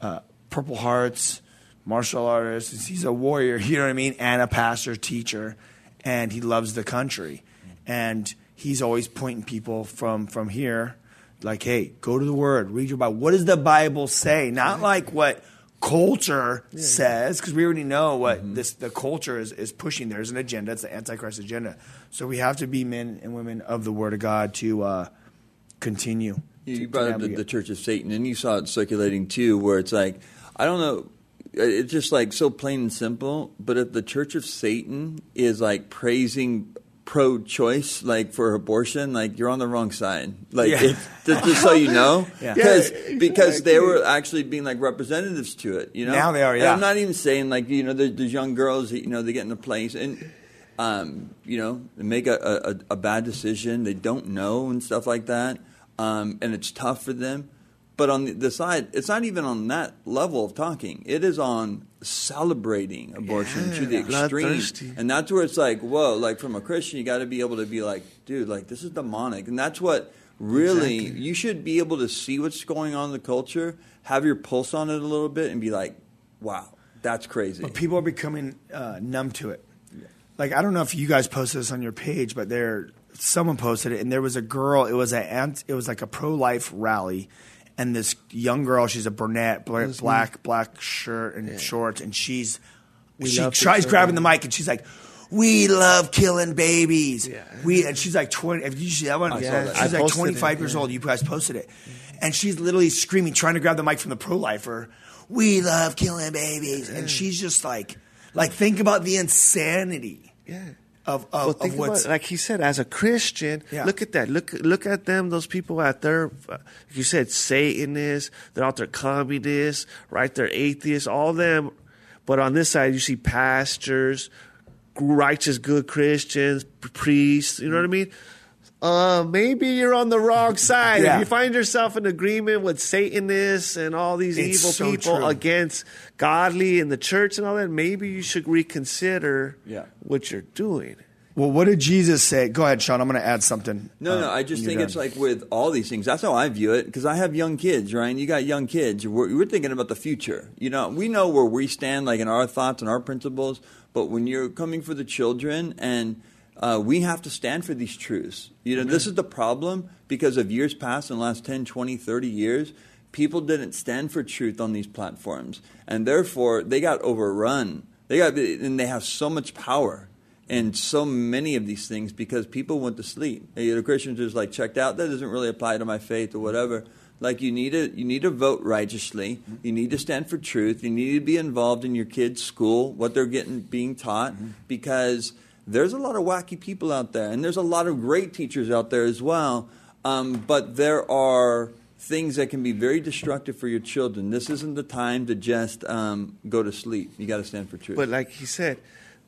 uh, Purple Hearts, martial artist. He's a warrior. You know what I mean? And a pastor, teacher, and he loves the country, and he's always pointing people from from here, like, hey, go to the Word, read your Bible. What does the Bible say? Not like what culture says, because we already know what Mm-hmm. this the culture is, is pushing. There's an agenda. It's the Antichrist agenda. So we have to be men and women of the Word of God to uh, continue. You, to- you brought up the, the Church of Satan, and you saw it circulating too, where it's like, I don't know, it's just like so plain and simple. But if the Church of Satan is like praising pro-choice, like for abortion, like you're on the wrong side. Like, Yeah. it, just, just so you know, Yeah. because Yeah, because they were actually being like representatives to it. You know, Now they are, And yeah. I'm not even saying like you know there's, there's young girls that you know they get in the place and um, you know, they make a, a, a bad decision. They don't know and stuff like that, um, and it's tough for them. But on the, side, it's not even on that level of talking. It is on celebrating abortion to the extreme, and that's where it's like, whoa! Like from a Christian, you got to be able to be like, dude, like this is demonic, and that's what really you should be able to see what's going on in the culture, have your pulse on it a little bit, and be like, wow, that's crazy. But people are becoming uh, numb to it. Like I don't know if you guys posted this on your page, but there someone posted it, and there was a girl. It was a it was like a pro life rally, and this young girl, she's a brunette, bla- black black shirt and shorts, and she's she tries grabbing the mic, and she's like. We love killing babies. Yeah. We and she's like twenty. Have you seen that one? I saw that. She's I like twenty five years yeah. old. You guys posted it, and she's literally screaming, trying to grab the mic from the pro lifer. We love killing babies, and she's just like, like think about the insanity Yeah. Of Well, think of what's about, like he said, as a Christian, Yeah. look at that. Look, look at them. Those people out there, uh, you said Satanists. They're out there communists, right? They're atheists. All them. But on this side, you see pastors, righteous, good Christians, priests. You know what I mean? Uh, maybe you're on the wrong side. Yeah. If you find yourself in agreement with Satanists and all these It's evil so people true. against godly and the church and all that, maybe you should reconsider Yeah. what you're doing. well. What did Jesus say? Go ahead, Sean. I'm going to add something. No, uh, no. I just think you're it's like with all these things. That's how I view it because I have young kids, right? And you got young kids. We're, we're thinking about the future. You know, we know where we stand, like in our thoughts and our principles. But when you're coming for the children, and uh, we have to stand for these truths. You know, this is the problem because of years past in the last 10, 20, 30 years. People didn't stand for truth on these platforms, and therefore they got overrun. They got, and they have so much power and so many of these things because people went to sleep. Hey, the Christians just like checked out. That doesn't really apply to my faith or whatever. Like you need to you need to vote righteously. You need to stand for truth. You need to be involved in your kids' school, what they're getting being taught, because there's a lot of wacky people out there, and there's a lot of great teachers out there as well. Um, but there are things that can be very destructive for your children. This isn't the time to just um, go to sleep. You got to stand for truth. But like he said,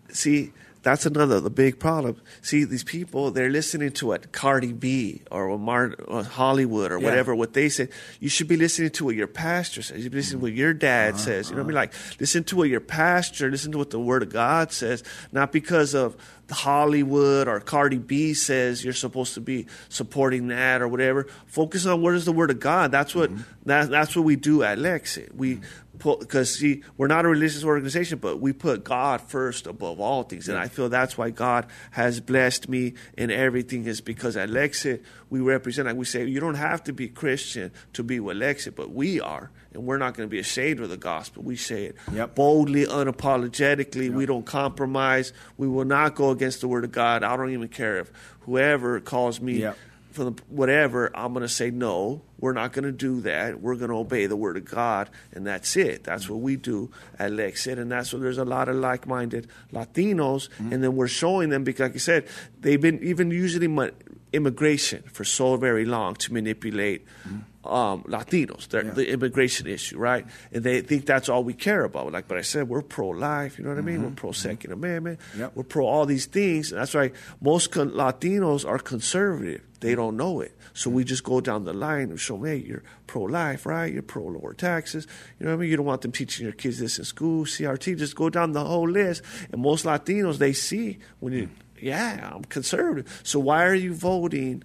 see, that's another the big problem. See, these people they're listening to what Cardi B or what Mar- or Hollywood or Yeah. whatever what they say. You should be listening to what your pastor says. You should be listening to what your dad uh-huh, says. You know what I mean? Uh-huh. Like listen to what your pastor, listen to what the Word of God says, not because of Hollywood or Cardi B says you're supposed to be supporting that or whatever. Focus on what is the Word of God. That's what mm-hmm. that, that's what we do at Lexit. We mm-hmm. Because see, we're not a religious organization, but we put God first above all things, and I feel that's why God has blessed me in everything. Is because at Lexit we represent, like we say, you don't have to be Christian to be with Lexit, but we are, and we're not going to be ashamed of the gospel. We say it Yep. boldly, unapologetically. We don't compromise. We will not go against the word of God. I don't even care if whoever calls me Yep. for the, whatever, I'm going to say no. We're not going to do that. We're going to obey the word of God, and that's it. That's what we do at Lexit, and that's what there's a lot of like-minded Latinos, Mm-hmm. and then we're showing them because, like I said, they've been even usually ma- immigration for so very long to manipulate. Mm-hmm. Um, Latinos, their, the immigration issue, right? And they think that's all we care about. Like, but I said, we're pro-life. You know what I mean? We're mm-hmm. pro 2nd mm-hmm. Amendment. Yep. We're pro all these things. And that's why most con- Latinos are conservative. They don't know it. So we just go down the line and show hey, you're pro life, right? You're pro lower taxes. You know what I mean? You don't want them teaching your kids this in school, CRT. Just go down the whole list. And most Latinos, they see when you, yeah, I'm conservative. So why are you voting?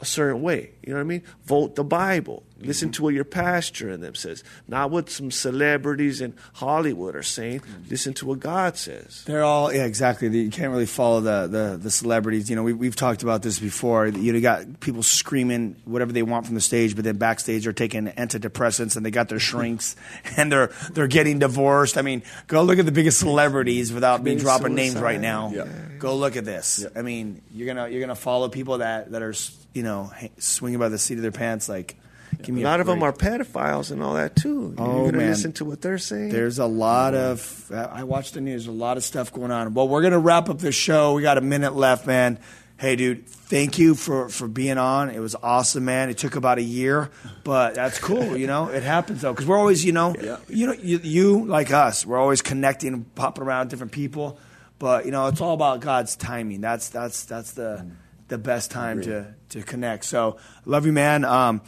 a certain way. You know what I mean? Vote the Bible. Listen mm-hmm. to what your pastor and them says, not what some celebrities in Hollywood are saying. Mm-hmm. Listen to what God says. They're all yeah, exactly. You can't really follow the the, the celebrities. You know, we, we've talked about this before. You got people screaming whatever they want from the stage, but then backstage they're taking antidepressants and they got their shrinks and they're they're getting divorced. I mean, go look at the biggest celebrities without me dropping names right now. Yeah. Go look at this. I mean, you're gonna you're gonna follow people that that are you know swinging by the seat of their pants. Like, give me A lot of them are pedophiles and all that too. Oh, You're gonna man. listen to what they're saying. There's a lot of. I watched the news. A lot of stuff going on. Well, we're gonna wrap up the show. We got a minute left, man. Hey, dude, thank you for for being on. It was awesome, man. It took about a year, but that's cool. You know, it happens though, because we're always, you know, you know, you, you like us. We're always connecting, and popping around different people. But you know, it's all about God's timing. That's that's that's the the best time to to connect. So, love you, man. Um,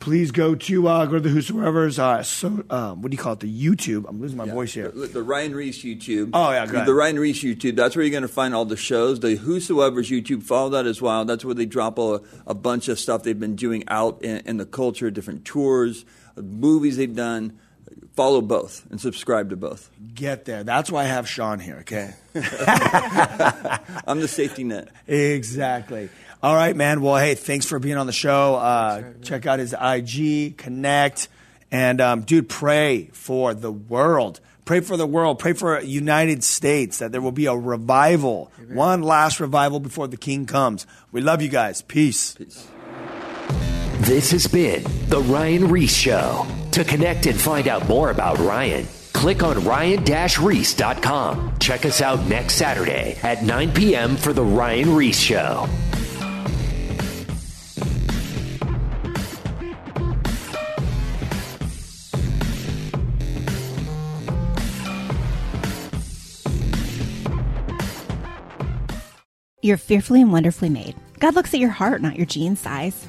please go to uh, go to the Whosoever's. Uh, so, uh, what do you call it? The YouTube. I'm losing my voice here. The, the Ryan Ries YouTube. Oh, yeah, ahead. The Ryan Ries YouTube. That's where you're going to find all the shows. The Whosoever's YouTube. Follow that as well. That's where they drop a, a bunch of stuff they've been doing out in, in the culture, different tours, movies they've done. Follow both and subscribe to both. Get there. That's why I have Sean here. Okay. I'm the safety net. exactly. All right, man. Well, hey, thanks for being on the show. Uh, check out his IG, connect, and um, dude, pray for the world. Pray for the world. Pray for United States that there will be a revival, one last revival before the King comes. We love you guys. Peace. This has been The Ryan Ries Show. To connect and find out more about Ryan, click on ryan-reese.com. Check us out next Saturday at 9 p.m. for The Ryan Ries Show. You're fearfully and wonderfully made. God looks at your heart, not your jean size.